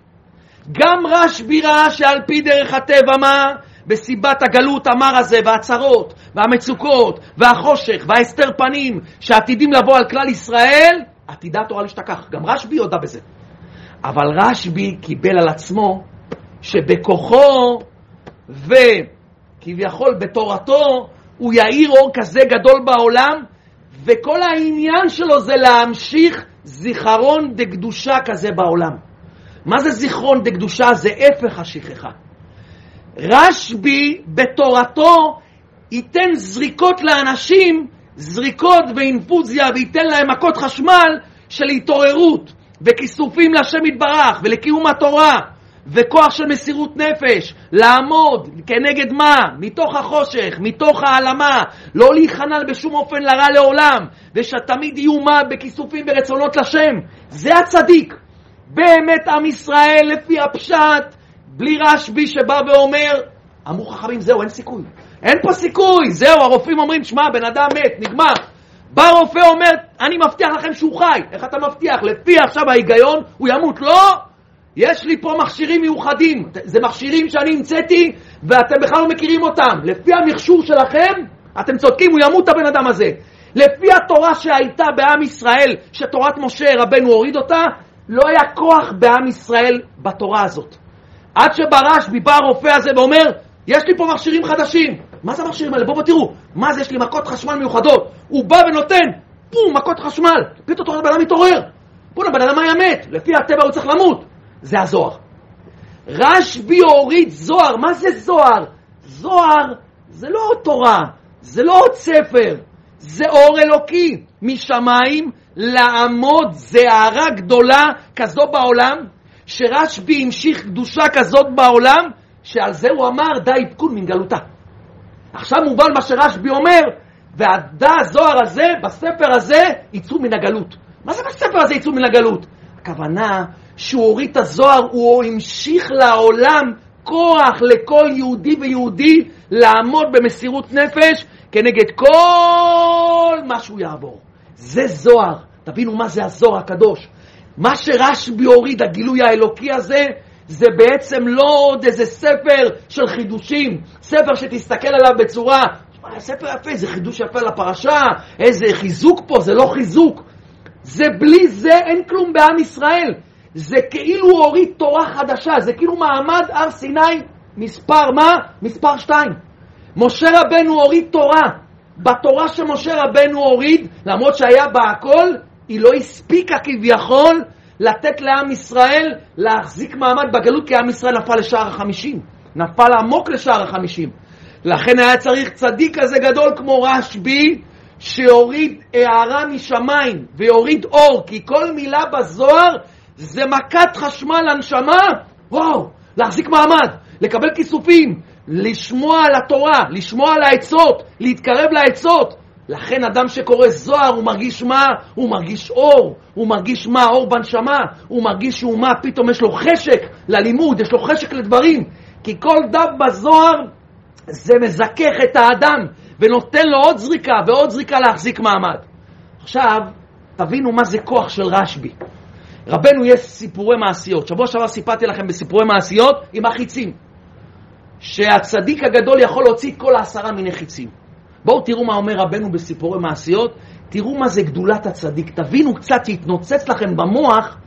גם רשב"י ראה שעל פי דרך הטבע מה? בסיבת הגלות המר הזה, והצרות, והמצוקות, והחושך, וההסתר פנים שעתידים לבוא על כלל ישראל, עתידה התורה להשתכח. גם רשב"י הודה בזה. אבל רשב"י קיבל על עצמו שבכוחו וכביכול בתורתו הוא יאיר אור כזה גדול בעולם, וכל העניין שלו זה להמשיך זיכרון דקדושה כזה בעולם. מה זה זיכרון דקדושה? זה הפך השכחה. רשב"י בתורתו ייתן זריקות לאנשים, זריקות ואינפוזיה, וייתן להם מכות חשמל של התעוררות וכיסופים להשם יתברך ולקיום התורה וכוח של מסירות נפש, לעמוד כנגד מה? מתוך החושך, מתוך העלמה, לא להיכנע בשום אופן לרע לעולם, ושתמיד יהיו מה? בכיסופים ורצונות לשם. זה הצדיק. באמת עם ישראל לפי הפשט, בלי רשב"י שבא ואומר, אמרו חכמים, זהו, אין סיכוי. אין פה סיכוי, זהו, הרופאים אומרים, שמע, בן אדם מת, נגמר. בא רופא אומר, אני מבטיח לכם שהוא חי. איך אתה מבטיח? לפי עכשיו ההיגיון, הוא ימות. לא! יש לי פה מכשירים מיוחדים. זה מכשירים שאני המצאתי ואתם בכלל לא מכירים אותם. לפי המכשור שלכם, אתם צודקים, הוא ימות הבן אדם הזה. לפי התורה שהייתה בעם ישראל, שתורת משה רבנו הוריד אותה, לא היה כוח בעם ישראל בתורה הזאת. עד שברשב"י בא הרופא הזה ואומר, יש לי פה מכשירים חדשים. מה זה המכשירים האלה? בואו בוא תראו. מה זה, יש לי מכות חשמל מיוחדות. הוא בא ונותן, פום, מכות חשמל. פתאום הבן אדם מתעורר. בוא'נה, בן אדם היה מת. לפי הטבע הוא צריך למות. זה הזוהר. רשב"י הוריד זוהר. מה זה זוהר? זוהר זה לא תורה, זה לא עוד ספר, זה אור אלוקי משמיים לעמוד, זה הערה גדולה כזו בעולם, שרשב"י המשיך קדושה כזאת בעולם, שעל זה הוא אמר די עדכון מן גלותה. עכשיו מובן מה שרשב"י אומר, והדע הזוהר הזה, בספר הזה, יצאו מן הגלות. מה זה בספר הזה יצאו מן הגלות? הכוונה שהוא הוריד את הזוהר, הוא המשיך לעולם כוח לכל יהודי ויהודי לעמוד במסירות נפש כנגד כל מה שהוא יעבור. זה זוהר. תבינו מה זה הזוהר הקדוש. מה שרשב"י הוריד, הגילוי האלוקי הזה, זה בעצם לא עוד איזה ספר של חידושים, ספר שתסתכל עליו בצורה, ספר יפה, זה חידוש יפה לפרשה, איזה חיזוק פה, זה לא חיזוק. זה בלי זה אין כלום בעם ישראל. זה כאילו הוריד תורה חדשה, זה כאילו מעמד הר סיני מספר מה? מספר שתיים. משה רבנו הוריד תורה. בתורה שמשה רבנו הוריד, למרות שהיה בה הכל, היא לא הספיקה כביכול לתת לעם ישראל להחזיק מעמד בגלות, כי עם ישראל נפל לשער החמישים. נפל עמוק לשער החמישים. לכן היה צריך צדיק כזה גדול כמו רשב"י, שיוריד הערה משמיים ויוריד אור, כי כל מילה בזוהר זה מכת חשמל לנשמה, וואו, להחזיק מעמד, לקבל כיסופים, לשמוע על התורה, לשמוע על העצות, להתקרב לעצות. לכן אדם שקורא זוהר הוא מרגיש מה? הוא מרגיש אור, הוא מרגיש מה? אור בנשמה, הוא מרגיש שהוא מה? פתאום יש לו חשק ללימוד, יש לו חשק לדברים. כי כל דף בזוהר זה מזכך את האדם ונותן לו עוד זריקה ועוד זריקה להחזיק מעמד. עכשיו, תבינו מה זה כוח של רשב"י. רבנו יש סיפורי מעשיות. שבוע שעבר סיפרתי לכם בסיפורי מעשיות עם החיצים. שהצדיק הגדול יכול להוציא את כל העשרה מיני חיצים. בואו תראו מה אומר רבנו בסיפורי מעשיות, תראו מה זה גדולת הצדיק, תבינו קצת, שיתנוצץ לכם במוח,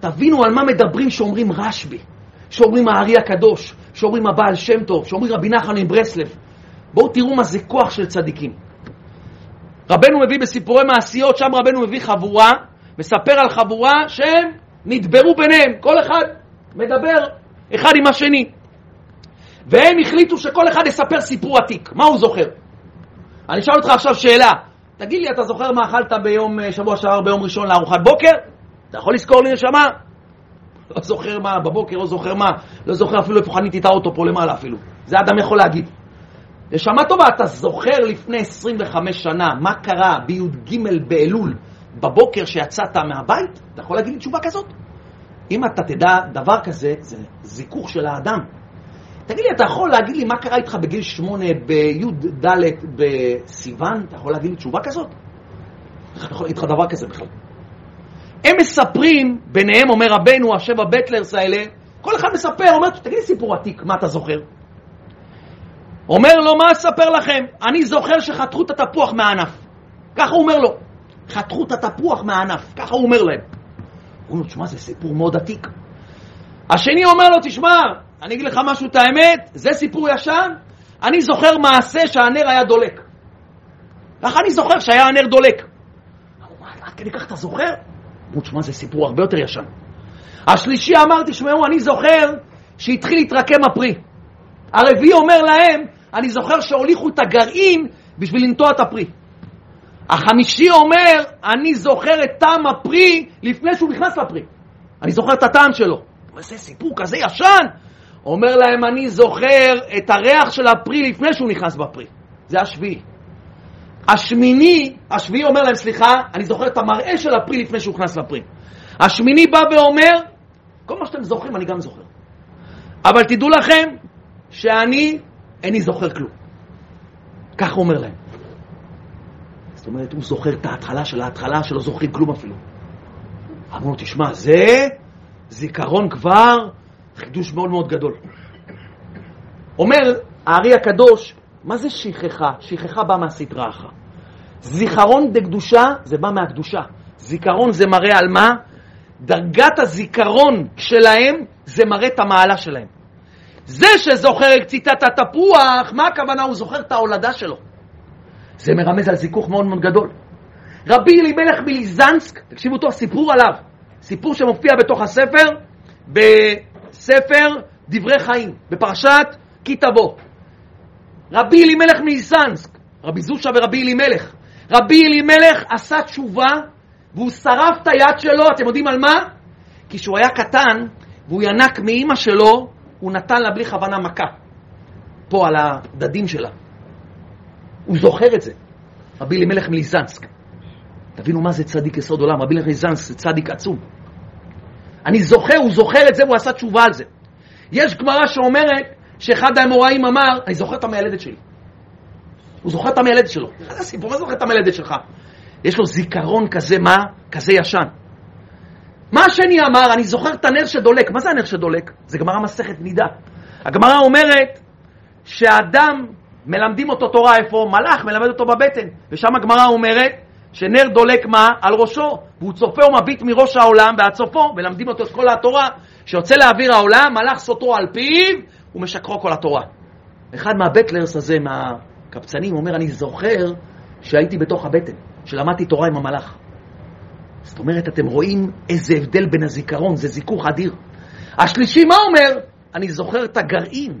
תבינו על מה מדברים שאומרים רשב"י, שאומרים הארי הקדוש, שאומרים הבעל שם טוב, שאומרים רבי נחמן מברסלב. בואו תראו מה זה כוח של צדיקים. רבנו מביא בסיפורי מעשיות, שם רבנו מביא חבורה, מספר על חבורה שהם נדברו ביניהם, כל אחד מדבר אחד עם השני. והם החליטו שכל אחד יספר סיפור עתיק, מה הוא זוכר? אני אשאל אותך עכשיו שאלה, תגיד לי, אתה זוכר מה אכלת ביום, אה, שבוע שעבר ביום ראשון לארוחת בוקר? אתה יכול לזכור לי נשמה? לא זוכר מה בבוקר, לא זוכר מה, לא זוכר אפילו איפה חניתי את האוטו פה למעלה אפילו. זה אדם יכול להגיד. נשמה טובה, אתה זוכר לפני 25 שנה מה קרה בי"ג באלול בבוקר שיצאת מהבית? אתה יכול להגיד לי תשובה כזאת? אם אתה תדע דבר כזה, זה זיכוך של האדם. תגיד לי, אתה יכול להגיד לי מה קרה איתך בגיל שמונה בי"ד בסיוון? אתה יכול להגיד לי תשובה כזאת? איך אני יכול להגיד לך דבר כזה בכלל? הם מספרים, ביניהם אומר רבנו, השבע בטלרס האלה, כל אחד מספר, אומר, תגיד לי סיפור עתיק, מה אתה זוכר? אומר לו, מה אספר לכם? אני זוכר שחתכו את התפוח מהענף. ככה הוא אומר לו. חתכו את התפוח מהענף, ככה הוא אומר להם. הוא אומר, תשמע, זה סיפור מאוד עתיק. השני אומר לו, תשמע, אני אגיד לך משהו את האמת, זה סיפור ישן, אני זוכר מעשה שהנר היה דולק. ככה אני זוכר שהיה הנר דולק. עד כדי כך אתה זוכר? הוא תשמע, זה סיפור הרבה יותר ישן. השלישי אמר, תשמעו, אני זוכר שהתחיל להתרקם הפרי. הרביעי אומר להם, אני זוכר שהוליכו את הגרעין בשביל לנטוע את הפרי. החמישי אומר, אני זוכר את טעם הפרי לפני שהוא נכנס לפרי. אני זוכר את הטעם שלו. וזה סיפור כזה ישן. אומר להם, אני זוכר את הריח של הפרי לפני שהוא נכנס בפרי. זה השביעי. השמיני, השביעי אומר להם, סליחה, אני זוכר את המראה של הפרי לפני שהוא נכנס לפרי. השמיני בא ואומר, כל מה שאתם זוכרים אני גם זוכר. אבל תדעו לכם שאני איני זוכר כלום. ככה אומר להם. זאת אומרת, הוא זוכר את ההתחלה של ההתחלה שלא זוכרים כלום אפילו. אמרו לו, תשמע, זה זיכרון כבר חידוש מאוד מאוד גדול. אומר הארי הקדוש, מה זה שכחה? שכחה בא מהסדרה אחת. זיכרון דקדושה זה בא מהקדושה. זיכרון זה מראה על מה? דרגת הזיכרון שלהם זה מראה את המעלה שלהם. זה שזוכר קציצת התפוח, מה הכוונה? הוא זוכר את ההולדה שלו. זה מרמז על זיכוך מאוד מאוד גדול. רבי אלימלך מליזנסק, תקשיבו טוב, סיפור עליו. סיפור שמופיע בתוך הספר, בספר דברי חיים, בפרשת כי תבוא. רבי אלימלך מליזנסק, רבי זושה ורבי אלימלך. רבי אלימלך עשה תשובה והוא שרף את היד שלו, אתם יודעים על מה? כי כשהוא היה קטן והוא ינק מאימא שלו, הוא נתן לה בלי כוונה מכה. פה על הדדים שלה. הוא זוכר את זה. רבי אלימלך מליזנסק. תבינו מה זה צדיק יסוד עולם, רבי אלימלך מליזנסק זה צדיק עצום. אני זוכר, הוא זוכר את זה והוא עשה תשובה על זה. יש גמרא שאומרת שאחד האמוראים אמר, אני זוכר את המיילדת שלי. הוא זוכר את המיילדת שלו. מה זה הסיפור? מה זוכר את המיילדת שלך? יש לו זיכרון כזה, מה? כזה ישן. מה השני אמר? אני זוכר את הנר שדולק. מה זה הנר שדולק? זה גמרא מסכת נידה. הגמרא אומרת שהאדם, מלמדים אותו תורה איפה? מלאך מלמד אותו בבטן. ושם הגמרא אומרת שנר דולק מה? על ראשו. והוא צופה ומביט מראש העולם ועד סופו, מלמדים אותו את כל התורה. שיוצא לאוויר העולם, מלאך סוטרו על פיו ומשקרו כל התורה. אחד מהבטלרס הזה, מהקבצנים, אומר, אני זוכר שהייתי בתוך הבטן, שלמדתי תורה עם המלאך. זאת אומרת, אתם רואים איזה הבדל בין הזיכרון, זה זיכוך אדיר. השלישי, מה אומר? אני זוכר את הגרעין,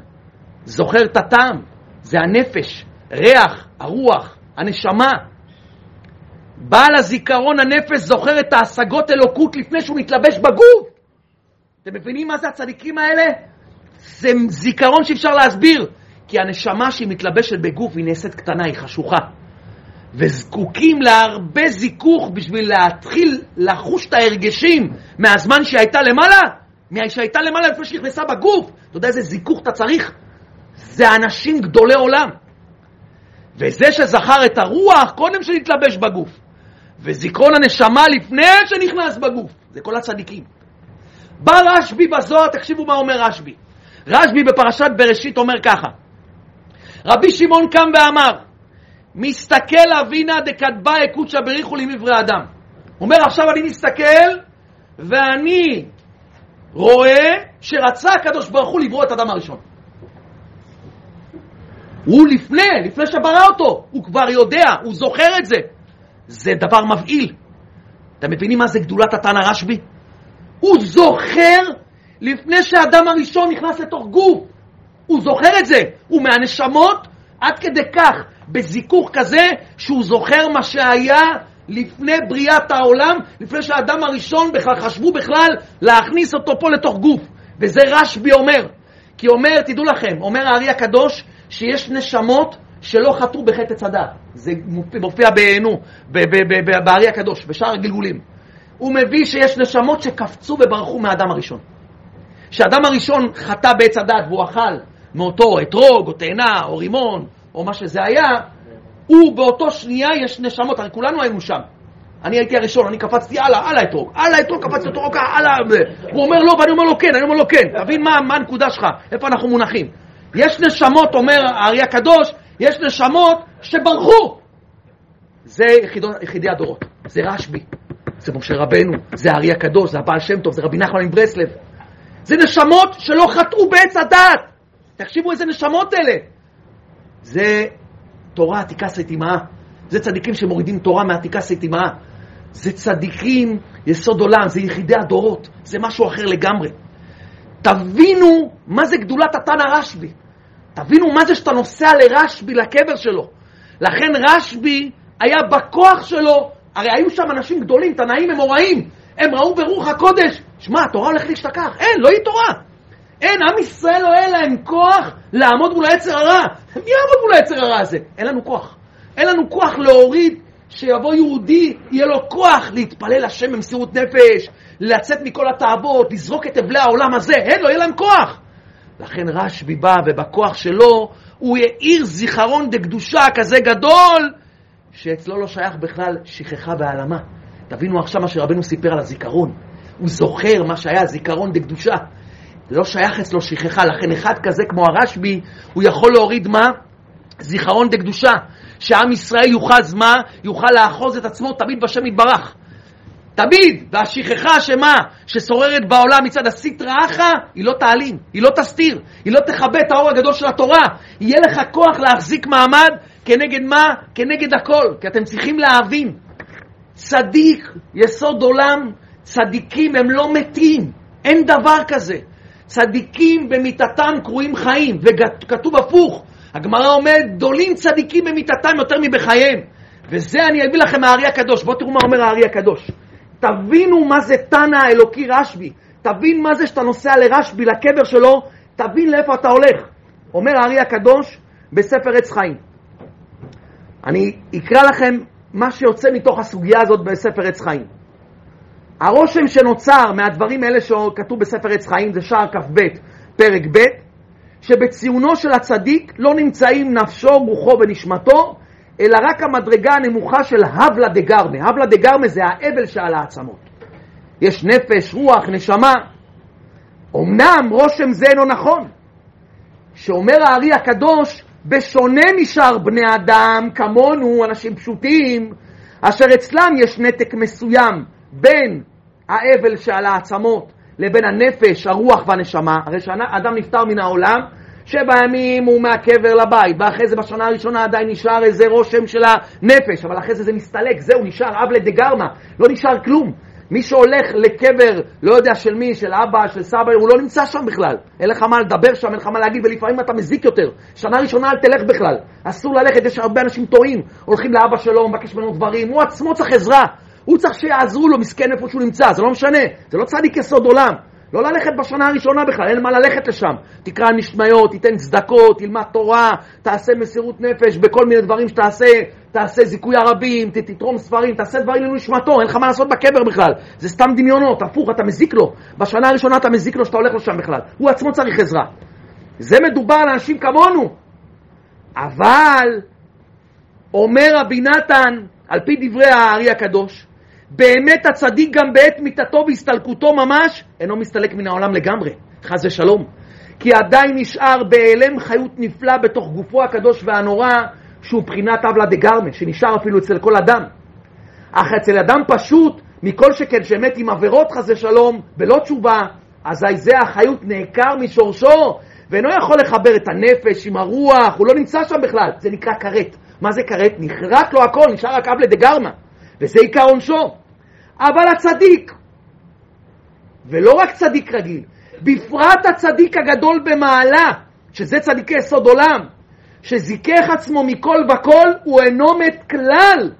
זוכר את הטעם, זה הנפש, ריח, הרוח, הנשמה. בעל הזיכרון הנפש זוכר את ההשגות אלוקות לפני שהוא מתלבש בגוף. אתם מבינים מה זה הצדיקים האלה? זה זיכרון שאפשר להסביר. כי הנשמה שהיא מתלבשת בגוף היא נעשית קטנה, היא חשוכה. וזקוקים להרבה זיכוך בשביל להתחיל לחוש את ההרגשים מהזמן שהיא הייתה למעלה, שהייתה למעלה לפני שהיא נכנסה בגוף. אתה יודע איזה זיכוך אתה צריך? זה אנשים גדולי עולם. וזה שזכר את הרוח קודם שנתלבש בגוף. וזיכרון הנשמה לפני שנכנס בגוף. זה כל הצדיקים. בא רשב"י בזוהר, תקשיבו מה אומר רשב"י. רשב"י בפרשת בראשית אומר ככה, רבי שמעון קם ואמר, מסתכל אבינה דקדבא אקוצ'ה בריחו למברי אדם. הוא אומר, עכשיו אני מסתכל ואני רואה שרצה הקדוש ברוך הוא לברוא את אדם הראשון. הוא לפני, לפני שברא אותו, הוא כבר יודע, הוא זוכר את זה. זה דבר מבהיל. אתם מבינים מה זה גדולת התנא רשב"י? הוא זוכר לפני שהאדם הראשון נכנס לתוך גוף. הוא זוכר את זה. הוא מהנשמות עד כדי כך, בזיכוך כזה, שהוא זוכר מה שהיה לפני בריאת העולם, לפני שהאדם הראשון בכלל חשבו בכלל להכניס אותו פה לתוך גוף. וזה רשב"י אומר. כי אומר, תדעו לכם, אומר הארי הקדוש, שיש נשמות שלא חטאו בחטא הדת. זה מופיע בעינו, בארי הקדוש, בשאר הגלגולים. הוא מביא שיש נשמות שקפצו וברחו מהאדם הראשון. כשאדם הראשון חטא בעץ הדת והוא אכל מאותו אתרוג או תאנה או רימון או מה שזה היה, הוא באותו שנייה יש נשמות, הרי כולנו היינו שם. אני הייתי הראשון, אני קפצתי הלאה, על האתרוג, על האתרוג קפצתי אותו, הלאה, הוא אומר לא ואני אומר לו כן, אני אומר לו כן, תבין מה, מה הנקודה שלך, איפה אנחנו מונחים. יש נשמות, אומר הארי הקדוש, יש נשמות שברחו. זה יחידו, יחידי הדורות, זה רשב"י, זה משה רבנו, זה הארי הקדוש, זה הבעל שם טוב, זה רבי נחמן מברסלב. זה נשמות שלא חטאו בעץ הדת. תקשיבו איזה נשמות אלה. זה תורה עתיקה סתימה. זה צדיקים שמורידים תורה מעתיקה סתימה. זה צדיקים, יסוד עולם, זה יחידי הדורות, זה משהו אחר לגמרי. תבינו מה זה גדולת התנא רשב"י. תבינו מה זה שאתה נוסע לרשב"י, לקבר שלו. לכן רשב"י היה בכוח שלו, הרי היו שם אנשים גדולים, תנאים אמוראים, הם ראו ברוח הקודש, שמע, התורה הולכת להשתכח, אין, לא היא תורה. אין, עם ישראל לא היה להם כוח לעמוד מול היצר הרע. מי יעמוד מול היצר הרע הזה? אין לנו כוח. אין לנו כוח להוריד, שיבוא יהודי, יהיה לו כוח להתפלל השם במסירות נפש, לצאת מכל התאוות, לזרוק את אבלי העולם הזה, אין, לא יהיה להם כוח. לכן רשב"י בא, ובכוח שלו הוא העיר זיכרון דקדושה כזה גדול, שאצלו לא שייך בכלל שכחה והעלמה. תבינו עכשיו מה שרבנו סיפר על הזיכרון. הוא זוכר מה שהיה זיכרון דקדושה. זה לא שייך אצלו שכחה, לכן אחד כזה כמו הרשב"י, הוא יכול להוריד מה? זיכרון דקדושה. שעם ישראל יאחז מה? יוכל לאחוז את עצמו תמיד בשם יתברך. תמיד, והשכחה שמה? ששוררת בעולם מצד הסטרא אחא, היא לא תעלים, היא לא תסתיר, היא לא תכבה את האור הגדול של התורה. יהיה לך כוח להחזיק מעמד כנגד מה? כנגד הכל. כי אתם צריכים להבין, צדיק, יסוד עולם, צדיקים הם לא מתים, אין דבר כזה. צדיקים במיתתם קרויים חיים, וכתוב הפוך, הגמרא אומרת, גדולים צדיקים במיתתם יותר מבחייהם. וזה אני אביא לכם מהארי הקדוש. בואו תראו מה אומר הארי הקדוש. תבינו מה זה תנא האלוקי רשב"י. תבין מה זה שאתה נוסע לרשב"י, לקבר שלו, תבין לאיפה אתה הולך. אומר הארי הקדוש בספר עץ חיים. אני אקרא לכם מה שיוצא מתוך הסוגיה הזאת בספר עץ חיים. הרושם שנוצר מהדברים האלה שכתוב בספר עץ חיים זה שער כ"ב, פרק ב', שבציונו של הצדיק לא נמצאים נפשו, רוחו ונשמתו, אלא רק המדרגה הנמוכה של הבלה דגרמה. הבלה דגרמה זה האבל שעל העצמות. יש נפש, רוח, נשמה. אמנם רושם זה אינו נכון, שאומר הארי הקדוש, בשונה משאר בני אדם, כמונו, אנשים פשוטים, אשר אצלם יש נתק מסוים בין האבל שעל העצמות לבין הנפש, הרוח והנשמה. הרי כשאדם נפטר מן העולם, שבע ימים הוא מהקבר לבית, ואחרי זה בשנה הראשונה עדיין נשאר איזה רושם של הנפש, אבל אחרי זה זה מסתלק, זהו, נשאר אבלה דגרמה, לא נשאר כלום. מי שהולך לקבר, לא יודע של מי, של אבא, של סבא, הוא לא נמצא שם בכלל. אין לך מה לדבר שם, אין לך מה להגיד, ולפעמים אתה מזיק יותר. שנה ראשונה אל תלך בכלל. אסור ללכת, יש הרבה אנשים טועים. הולכים לאבא שלו, מבקש ממנו דברים, הוא עצמו צריך עזרה. הוא צריך שיעזרו לו, מסכן איפה שהוא נמצא, זה לא משנה. זה לא צדיק יסוד עולם. לא ללכת בשנה הראשונה בכלל, אין מה ללכת לשם. תקרא משניות, תיתן צדקות, תלמד תורה, תעשה מסירות נפש בכל מיני דברים שתעשה, תעשה זיכוי הרבים, תתרום ספרים, תעשה דברים לנשמתו, אין לך מה לעשות בקבר בכלל. זה סתם דמיונות, הפוך, אתה מזיק לו. בשנה הראשונה אתה מזיק לו שאתה הולך לשם בכלל. הוא עצמו צריך עזרה. זה מדובר על אנשים כמונו. אבל, אומר רבי נתן, על פי דברי הארי הקדוש, באמת הצדיק גם בעת מיתתו והסתלקותו ממש, אינו מסתלק מן העולם לגמרי, חס ושלום. כי עדיין נשאר בהיעלם חיות נפלא בתוך גופו הקדוש והנורא, שהוא בחינת אבלה דה גרמה, שנשאר אפילו אצל כל אדם. אך אצל אדם פשוט, מכל שכן שמת עם עבירות חזה שלום, בלא תשובה, אזי זה החיות נעקר משורשו, ואינו יכול לחבר את הנפש עם הרוח, הוא לא נמצא שם בכלל, זה נקרא כרת. מה זה כרת? נחרק לו הכל, נשאר רק אבלה דה גרמה, וזה עיקר עונשו. אבל הצדיק, ולא רק צדיק רגיל, בפרט הצדיק הגדול במעלה, שזה צדיקי יסוד עולם, שזיכך עצמו מכל וכל, הוא אינו מת כלל.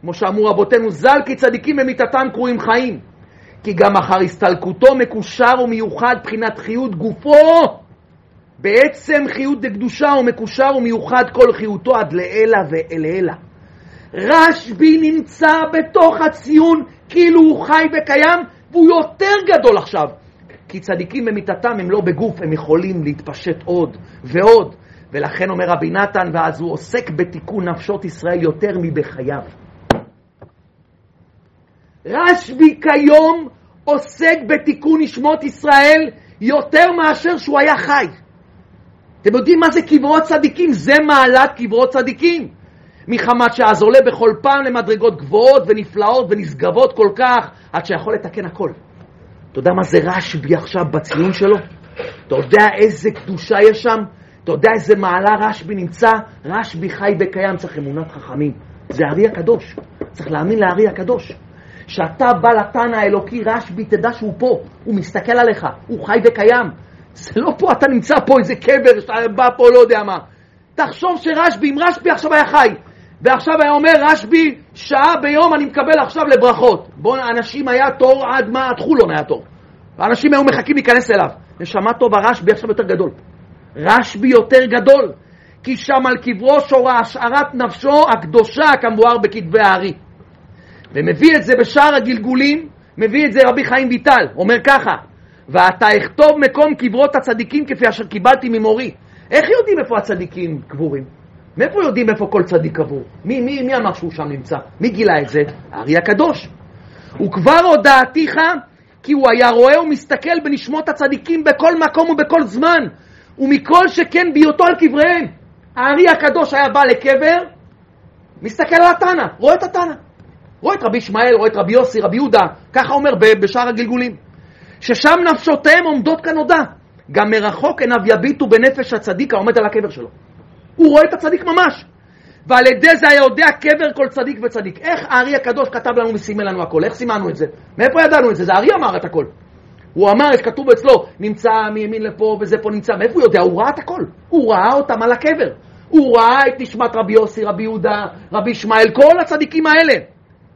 כמו שאמרו רבותינו ז"ל, כי צדיקים במיתתם קרויים חיים. כי גם אחר הסתלקותו מקושר ומיוחד בחינת חיות גופו. בעצם חיות דקדושה ומקושר ומיוחד כל חיותו עד לעילא ואלעילא. רשב"י נמצא בתוך הציון כאילו הוא חי וקיים, והוא יותר גדול עכשיו. כי צדיקים במיתתם הם לא בגוף, הם יכולים להתפשט עוד ועוד. ולכן אומר רבי נתן, ואז הוא עוסק בתיקון נפשות ישראל יותר מבחייו. רשב"י כיום עוסק בתיקון נשמות ישראל יותר מאשר שהוא היה חי. אתם יודעים מה זה קברות צדיקים? זה מעלת קברות צדיקים. מחמת שאז עולה בכל פעם למדרגות גבוהות ונפלאות ונשגבות כל כך, עד שיכול לתקן הכל. אתה יודע מה זה רשב"י עכשיו בציון שלו? אתה יודע איזה קדושה יש שם? אתה יודע איזה מעלה רשב"י נמצא? רשב"י חי וקיים, צריך אמונת חכמים. זה הארי הקדוש. צריך להאמין לארי הקדוש. כשאתה בא לתנא האלוקי, רשב"י, תדע שהוא פה, הוא מסתכל עליך, הוא חי וקיים. זה לא פה, אתה נמצא פה איזה קבר, שאתה בא פה לא יודע מה. תחשוב שרשב"י, אם רשב"י עכשיו היה חי, ועכשיו היה אומר רשב"י, שעה ביום אני מקבל עכשיו לברכות. בואו, אנשים היה תור עד מה? עד חולון היה תור. ואנשים היו מחכים להיכנס אליו. נשמה טובה, רשב"י עכשיו יותר גדול. רשב"י יותר גדול, כי שם על קברו שורה השערת נפשו הקדושה כמבואר בכתבי הארי. ומביא את זה בשאר הגלגולים, מביא את זה רבי חיים ויטל, אומר ככה: ואתה אכתוב מקום קברות הצדיקים כפי אשר קיבלתי ממורי. איך יודעים איפה הצדיקים קבורים? מאיפה יודעים איפה כל צדיק קבור? מי, מי, מי אמר שהוא שם נמצא? מי גילה את זה? הארי הקדוש. וכבר הודעתיך כי הוא היה רואה ומסתכל בנשמות הצדיקים בכל מקום ובכל זמן, ומכל שכן בהיותו על קבריהם. הארי הקדוש היה בא לקבר, מסתכל על התנא, רואה את התנא. רואה את רבי ישמעאל, רואה את רבי יוסי, רבי יהודה, ככה אומר בשאר הגלגולים. ששם נפשותיהם עומדות כנודע. גם מרחוק עיניו יביטו בנפש הצדיק העומד על הקבר שלו. הוא רואה את הצדיק ממש. ועל ידי זה היה יודע קבר כל צדיק וצדיק. איך הארי הקדוש כתב לנו וסימן לנו הכל? איך סימנו את זה? מאיפה ידענו את זה? זה הארי אמר את הכל. הוא אמר, יש כתוב אצלו, נמצא מימין לפה וזה פה נמצא. מאיפה הוא יודע? הוא ראה את הכל. הוא ראה אותם על הקבר. הוא ראה את נשמת רבי יוסי, רבי יהודה, רבי ישמעאל, כל הצדיקים האלה.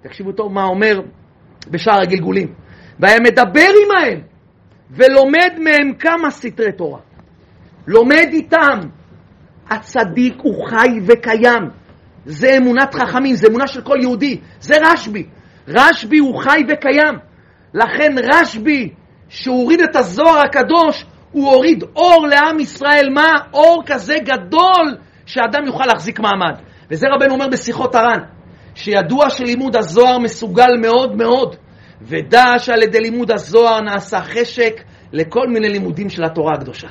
תקשיבו טוב מה אומר בשאר הגלגולים. והיה מדבר עמהם ולומד מהם כמה סתרי תורה. לומד איתם. הצדיק הוא חי וקיים. זה אמונת חכמים, זה אמונה של כל יהודי. זה רשב"י. רשב"י הוא חי וקיים. לכן רשב"י, שהוריד את הזוהר הקדוש, הוא הוריד אור לעם ישראל. מה? אור כזה גדול שאדם יוכל להחזיק מעמד. וזה רבנו אומר בשיחות הר"ן, שידוע שלימוד הזוהר מסוגל מאוד מאוד, ודע שעל ידי לימוד הזוהר נעשה חשק לכל מיני לימודים של התורה הקדושה.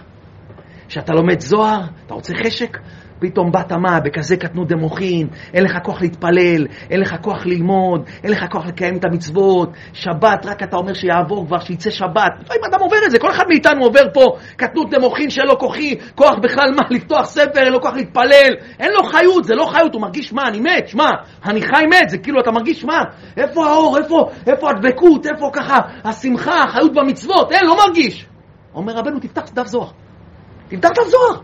כשאתה לומד זוהר, אתה רוצה חשק? פתאום באת מה, בכזה קטנות דמוכין, אין לך כוח להתפלל, אין לך כוח ללמוד, אין לך כוח לקיים את המצוות, שבת, רק אתה אומר שיעבור כבר, שיצא שבת. לפעמים אדם עובר את זה, כל אחד מאיתנו עובר פה קטנות דמוכין שאין לו כוחי, כוח בכלל מה, לפתוח ספר, אין לו כוח להתפלל, אין לו חיות, זה לא חיות, הוא מרגיש מה, אני מת, שמע, אני חי מת, זה כאילו אתה מרגיש מה, איפה האור, איפה, איפה הדבקות, איפה ככה השמחה, החיות במצוות, אין, לא מרגיש. אומר רבנו, תפתח דף זוהר. תפתח דף זוהר.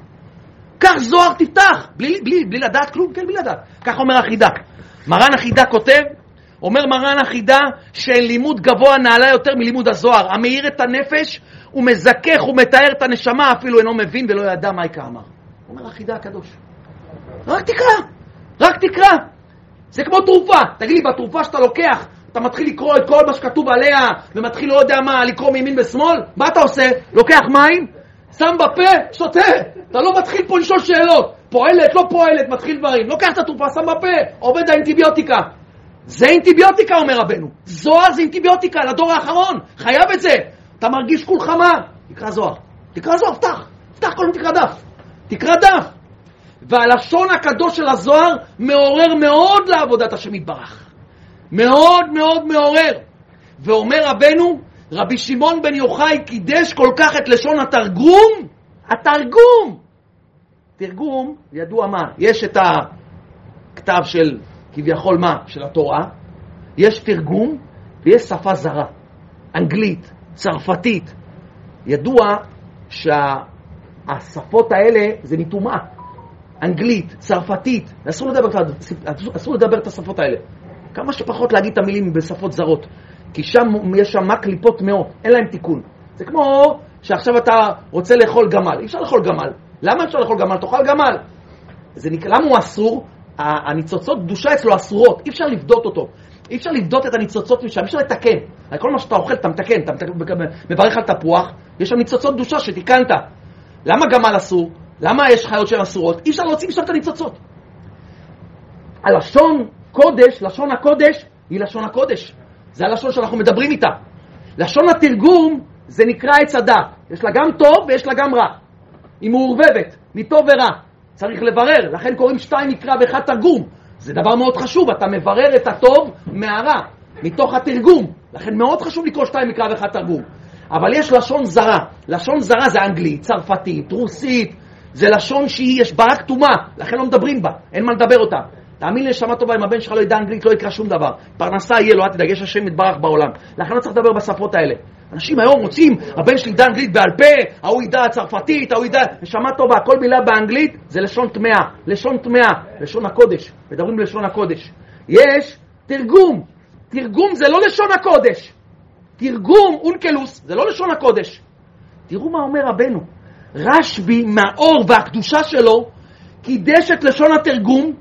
קח זוהר, תפתח, בלי, בלי, בלי לדעת כלום, כן, בלי לדעת. כך אומר החידה. מרן החידה כותב, אומר מרן החידה שלימוד גבוה נעלה יותר מלימוד הזוהר, המאיר את הנפש ומזכך ומתאר את הנשמה, אפילו אינו מבין ולא ידע מה יקרא אמר. אומר החידה הקדוש. רק תקרא, רק תקרא. זה כמו תרופה. תגיד לי, בתרופה שאתה לוקח, אתה מתחיל לקרוא את כל מה שכתוב עליה, ומתחיל לא יודע מה, לקרוא מימין ושמאל? מה אתה עושה? לוקח מים, שם בפה, שותה. אתה לא מתחיל פה לשאול שאלות. פועלת, לא פועלת, מתחיל דברים. לוקח את התרופה, שם בפה, עובד האנטיביוטיקה. זה אינטיביוטיקה, אומר רבנו. זוהר זה אינטיביוטיקה לדור האחרון, חייב את זה. אתה מרגיש כולך מה? תקרא זוהר. תקרא זוהר, פתח, פתח קודם תקרא דף, תקרא דף. והלשון הקדוש של הזוהר מעורר מאוד לעבודת השם יתברך. מאוד מאוד מעורר. ואומר רבנו, רבי שמעון בן יוחאי קידש כל כך את לשון התרגום, התרגום! תרגום, ידוע מה, יש את הכתב של כביכול מה? של התורה, יש תרגום ויש שפה זרה, אנגלית, צרפתית. ידוע שהשפות האלה זה מטומאה. אנגלית, צרפתית, אסור לדבר, אסור לדבר את השפות האלה. כמה שפחות להגיד את המילים בשפות זרות, כי שם יש שם קליפות מאוד, אין להם תיקון. זה כמו שעכשיו אתה רוצה לאכול גמל, אי אפשר לאכול גמל. למה אפשר לאכול גמל? תאכל גמל. זה נקרא, למה הוא אסור? הניצוצות קדושה אצלו אסורות, אי אפשר לבדות אותו. אי אפשר לבדות את הניצוצות משם, אי אפשר לתקן. כל מה שאתה אוכל אתה מתקן, אתה מברך על תפוח, יש שם ניצוצות קדושה שתיקנת. למה גמל אסור? למה יש חיות שהן אסורות? אי אפשר להוציא משם את הניצוצות. הלשון קודש, לשון הקודש, היא לשון הקודש. זה הלשון שאנחנו מדברים איתה. לשון התרגום זה נקרא עץ הדת. יש לה גם טוב ויש לה גם רע. היא מעורבבת, מטוב ורע. צריך לברר, לכן קוראים שתיים מקרא ואחד תרגום. זה דבר מאוד חשוב, אתה מברר את הטוב מהרע, מתוך התרגום. לכן מאוד חשוב לקרוא שתיים מקרא ואחד תרגום. אבל יש לשון זרה. לשון זרה זה אנגלית, צרפתית, רוסית, זה לשון שהיא, יש בה רק טומאה, לכן לא מדברים בה, אין מה לדבר אותה. תאמין לי, נשמה טובה, אם הבן שלך לא ידע אנגלית, לא יקרה שום דבר. פרנסה יהיה לו, אל תדאג, יש השם יתברך בעולם. לכן לא צריך לדבר בשפות האלה. אנשים היום רוצים, הבן שלי ידע אנגלית בעל פה, ההוא ידע צרפתית, ההוא ידע... נשמה טובה, כל מילה באנגלית זה לשון טמאה, לשון טמאה, לשון הקודש. מדברים בלשון הקודש. יש תרגום. תרגום זה לא לשון הקודש. תרגום, אונקלוס, זה לא לשון הקודש. תראו מה אומר רבנו. רשב"י, מהאור והקדושה שלו, קידש את לשון התרגום,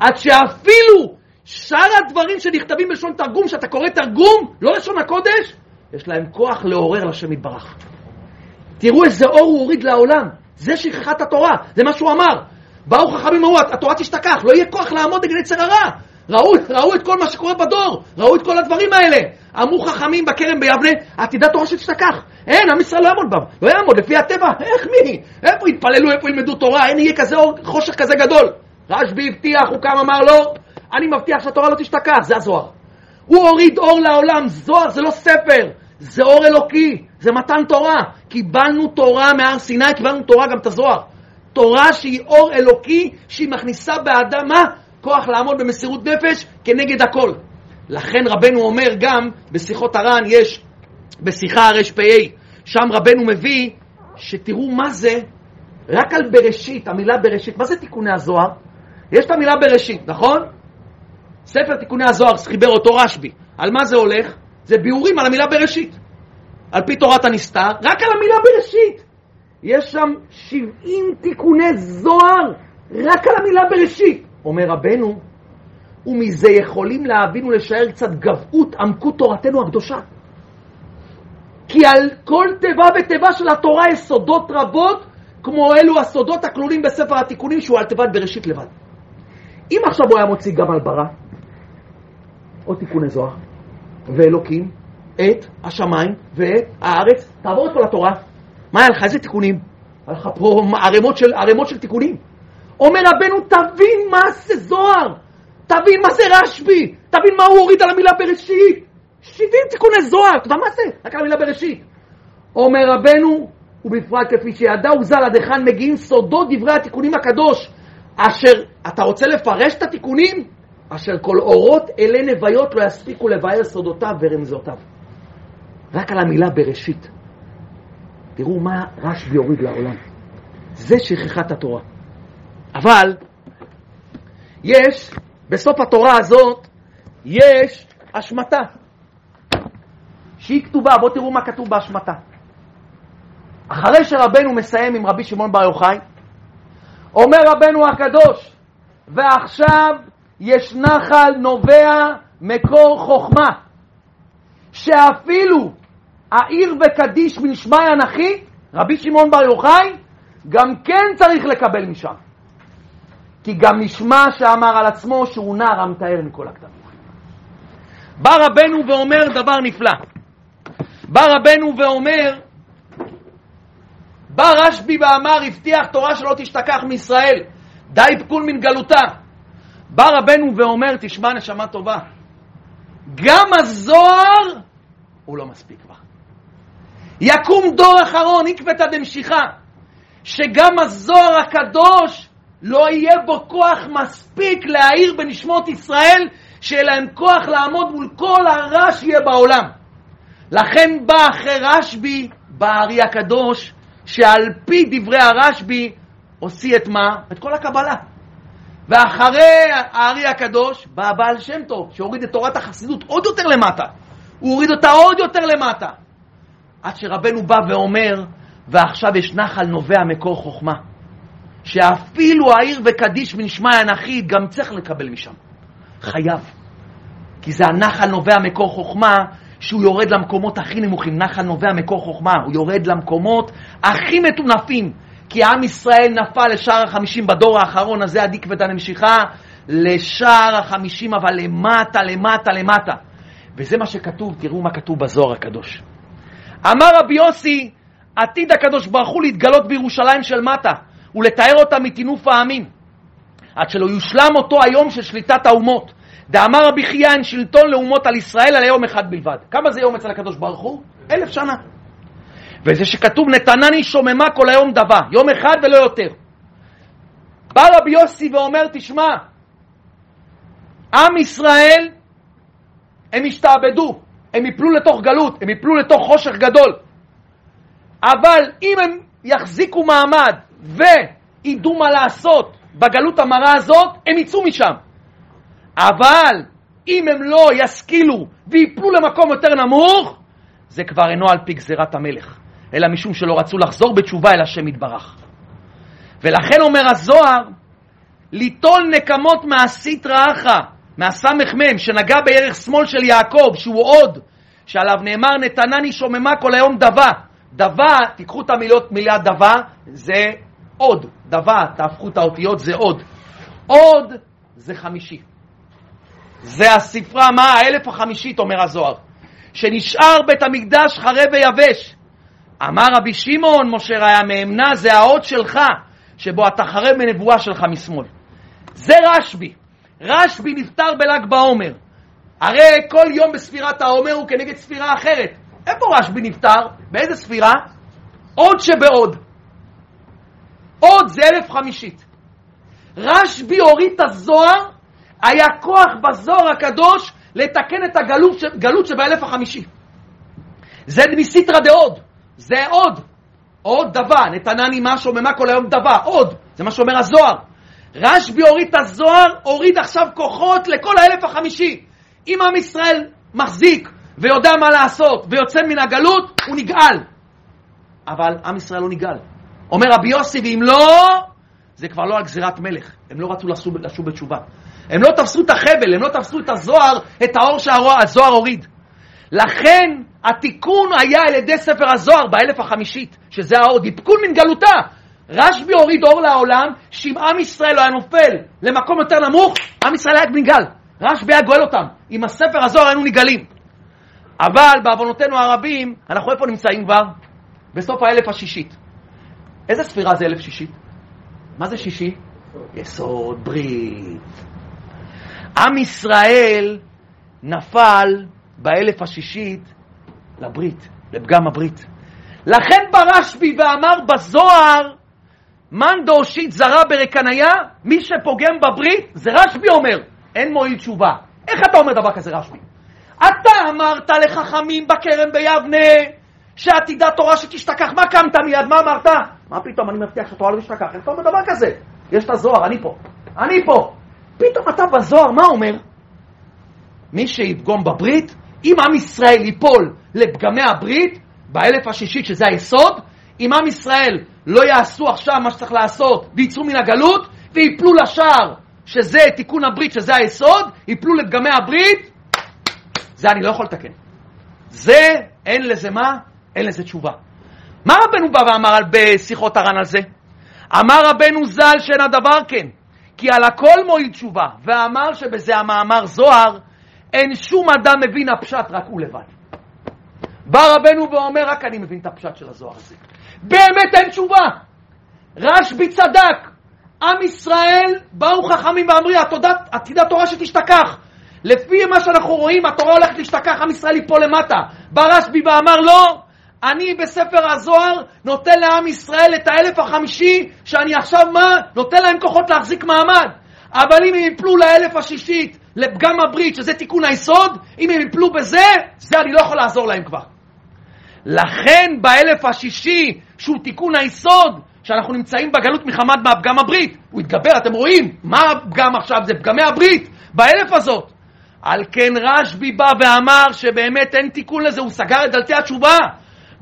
עד שאפילו שאר הדברים שנכתבים בלשון תרגום, שאתה קורא תרגום, לא לשון הקודש, יש להם כוח לעורר לשם יתברך. תראו איזה אור הוא הוריד לעולם. זה שכחת התורה, זה מה שהוא אמר. באו חכמים אמרו, התורה תשתכח, לא יהיה כוח לעמוד נגד יצר הרע. ראו, ראו את כל מה שקורה בדור, ראו את כל הדברים האלה. אמרו חכמים בכרם ביבנה, עתידה תורה שתשתכח. אין, עם ישראל לא יעמוד בה, לא יעמוד לפי הטבע, איך מי? איפה יתפללו, איפה ילמדו תורה, אין יהיה כזה אור, חושך כזה גדול. רשב"י הבטיח, הוא קם אמר לו, אני מבטיח שהתורה לא תשתכח, זה הזוהר. הוא הוריד אור לעולם, זוהר זה לא ספר, זה אור אלוקי, זה מתן תורה. קיבלנו תורה מהר סיני, קיבלנו תורה גם את הזוהר. תורה שהיא אור אלוקי, שהיא מכניסה באדם מה? כוח לעמוד במסירות נפש כנגד הכל. לכן רבנו אומר גם, בשיחות הר"ן יש, בשיחה הר"פ"א, שם רבנו מביא, שתראו מה זה, רק על בראשית, המילה בראשית, מה זה תיקוני הזוהר? יש את המילה בראשית, נכון? ספר תיקוני הזוהר, חיבר אותו רשב"י. על מה זה הולך? זה ביאורים על המילה בראשית. על פי תורת הנסתר, רק על המילה בראשית. יש שם 70 תיקוני זוהר רק על המילה בראשית. אומר רבנו, ומזה יכולים להבין ולשער קצת גבהות עמקות תורתנו הקדושה. כי על כל תיבה ותיבה של התורה יש סודות רבות, כמו אלו הסודות הכלולים בספר התיקונים שהוא על תיבת בראשית לבד. אם עכשיו הוא היה מוציא גם על ברא, או תיקוני זוהר, ואלוקים, את השמיים ואת הארץ, תעבור את כל התורה. מה היה לך? איזה תיקונים? היה לך פה ערימות של, של תיקונים. אומר רבנו, תבין מה זה זוהר, תבין מה זה רשב"י, תבין מה הוא הוריד על המילה בראשית. 70 תיקוני זוהר, אתה יודע מה זה? רק על המילה בראשית. אומר רבנו, ובפרט כפי שידעו ז"ל עד היכן מגיעים סודות דברי התיקונים הקדוש, אשר, אתה רוצה לפרש את התיקונים? אשר כל אורות אלה נוויות לא יספיקו לבאר סודותיו ורמזותיו. רק על המילה בראשית. תראו מה רשב"י הוריד לעולם. זה שכחת התורה. אבל יש, בסוף התורה הזאת, יש השמטה. שהיא כתובה, בואו תראו מה כתוב בהשמטה. אחרי שרבנו מסיים עם רבי שמעון בר יוחאי, אומר רבנו הקדוש, ועכשיו יש נחל נובע מקור חוכמה, שאפילו העיר וקדיש מנשמי אנכי, רבי שמעון בר יוחאי, גם כן צריך לקבל משם. כי גם נשמע שאמר על עצמו שהוא נער המתאר מכל הכתבים. בא רבנו ואומר דבר נפלא. בא רבנו ואומר בא רשב"י ואמר, הבטיח תורה שלא תשתכח מישראל, די פקול מן גלותה. בא רבנו ואומר, תשמע נשמה טובה, גם הזוהר הוא לא מספיק כבר. יקום דור אחרון, עקבתא דמשיחא, שגם הזוהר הקדוש לא יהיה בו כוח מספיק להאיר בנשמות ישראל, שיהיה להם כוח לעמוד מול כל הרע שיהיה בעולם. לכן בא אחרי רשב"י, בא הארי הקדוש, שעל פי דברי הרשב"י הוציא את מה? את כל הקבלה. ואחרי הארי הקדוש בא הבעל שם טוב, שהוריד את תורת החסידות עוד יותר למטה. הוא הוריד אותה עוד יותר למטה. עד שרבנו בא ואומר, ועכשיו יש נחל נובע מקור חוכמה. שאפילו העיר וקדיש מנשמע אנכית גם צריך לקבל משם. חייב. כי זה הנחל נובע מקור חוכמה, שהוא יורד למקומות הכי נמוכים. נחל נובע מקור חוכמה, הוא יורד למקומות הכי מטונפים. כי עם ישראל נפל לשער החמישים בדור האחרון הזה, הדיקבתא נמשיכה, לשער החמישים, אבל למטה, למטה, למטה. וזה מה שכתוב, תראו מה כתוב בזוהר הקדוש. אמר רבי יוסי, עתיד הקדוש ברוך הוא להתגלות בירושלים של מטה, ולתאר אותה מטינוף העמים, עד שלא יושלם אותו היום של שליטת האומות. דאמר רבי חייא אין שלטון לאומות על ישראל על יום אחד בלבד. כמה זה יום אצל הקדוש ברוך הוא? אלף שנה. וזה שכתוב נתנני שוממה כל היום דבה, יום אחד ולא יותר. בא רבי יוסי ואומר, תשמע, עם ישראל, הם השתעבדו, הם יפלו לתוך גלות, הם יפלו לתוך חושך גדול. אבל אם הם יחזיקו מעמד וידעו מה לעשות בגלות המרה הזאת, הם יצאו משם. אבל אם הם לא ישכילו ויפלו למקום יותר נמוך, זה כבר אינו על פי גזירת המלך, אלא משום שלא רצו לחזור בתשובה אל השם יתברך. ולכן אומר הזוהר, ליטול נקמות מהסיטרא אחא, מהסמ"ם, שנגע בערך שמאל של יעקב, שהוא עוד, שעליו נאמר נתנני שוממה כל היום דבה. דבה, תיקחו את המילות מילה דבה, זה עוד. דבה, תהפכו את האותיות, זה עוד. עוד זה חמישי. זה הספרה, מה? האלף החמישית, אומר הזוהר. שנשאר בית המקדש חרב ויבש. אמר רבי שמעון, משה ראיה מאמנה, זה האות שלך, שבו אתה חרב מנבואה שלך משמאל. זה רשב"י. רשב"י נפטר בל"ג בעומר. הרי כל יום בספירת העומר הוא כנגד ספירה אחרת. איפה רשב"י נפטר? באיזה ספירה? עוד שבעוד. עוד זה אלף חמישית. רשב"י הוריד את הזוהר, היה כוח בזוהר הקדוש לתקן את הגלות, גלות שבאלף החמישי. זה מסיתרא דעוד, זה עוד. עוד דבה, נתנני מה שוממה כל היום דבה, עוד. זה מה שאומר הזוהר. רשב"י הוריד את הזוהר, הוריד עכשיו כוחות לכל האלף החמישי. אם עם ישראל מחזיק ויודע מה לעשות ויוצא מן הגלות, הוא נגאל. אבל עם ישראל לא נגאל. אומר רבי יוסי, ואם לא, זה כבר לא על גזירת מלך. הם לא רצו לשוב בתשובה. הם לא תפסו את החבל, הם לא תפסו את הזוהר, את האור שהזוהר הוריד. לכן התיקון היה על ידי ספר הזוהר באלף החמישית, שזה האור, דיפקון מן גלותה. רשב"י הוריד אור לעולם, שאם עם ישראל לא היה נופל למקום יותר נמוך, עם ישראל היה נגאל. רשב"י היה גואל אותם. עם הספר הזוהר היינו נגאלים. אבל בעוונותינו הרבים, אנחנו איפה נמצאים כבר? בסוף האלף השישית. איזה ספירה זה אלף שישית? מה זה שישי? יסוד ברית. עם ישראל נפל באלף השישית לברית, לפגם הברית. לכן ברשב"י ואמר בזוהר, מאן דאושית זרה ברקניה, מי שפוגם בברית, זה רשב"י אומר, אין מועיל תשובה. איך אתה אומר דבר כזה רשב"י? אתה אמרת לחכמים בכרם ביבנה שעתידה תורה שתשתכח. מה קמת מיד? מה אמרת? מה פתאום, אני מבטיח שהתורה לא תשתכח. איך אתה אומר דבר כזה? יש את הזוהר, אני פה. אני פה. פתאום אתה בזוהר, מה אומר? מי שיפגום בברית, אם עם ישראל ייפול לפגמי הברית, באלף השישית, שזה היסוד, אם עם ישראל לא יעשו עכשיו מה שצריך לעשות ויצאו מן הגלות ויפלו לשער, שזה תיקון הברית, שזה היסוד, יפלו לפגמי הברית, זה אני לא יכול לתקן. זה, אין לזה מה? אין לזה תשובה. מה רבנו בא ואמר בשיחות הר"ן על זה? אמר רבנו ז"ל שאין הדבר כן, כי על הכל מועיל תשובה, ואמר שבזה המאמר זוהר, אין שום אדם מבין הפשט, רק הוא לבד. בא רבנו ואומר, רק אני מבין את הפשט של הזוהר הזה. באמת אין תשובה. רשב"י צדק, עם ישראל באו חכמים ואמרי, עתיד התורה שתשתכח. לפי מה שאנחנו רואים, התורה הולכת להשתכח, עם ישראל ייפול למטה. בא רשב"י ואמר, לא, אני בספר הזוהר נותן לעם ישראל את האלף החמישי, שאני עכשיו מה? נותן להם כוחות להחזיק מעמד. אבל אם הם יפלו לאלף השישית, לפגם הברית, שזה תיקון היסוד, אם הם יפלו בזה, זה אני לא יכול לעזור להם כבר. לכן באלף השישי, שהוא תיקון היסוד, שאנחנו נמצאים בגלות מחמת מהפגם הברית, הוא התגבר, אתם רואים, מה הפגם עכשיו? זה פגמי הברית, באלף הזאת. על כן רשב"י בא ואמר שבאמת אין תיקון לזה, הוא סגר את דלתי התשובה.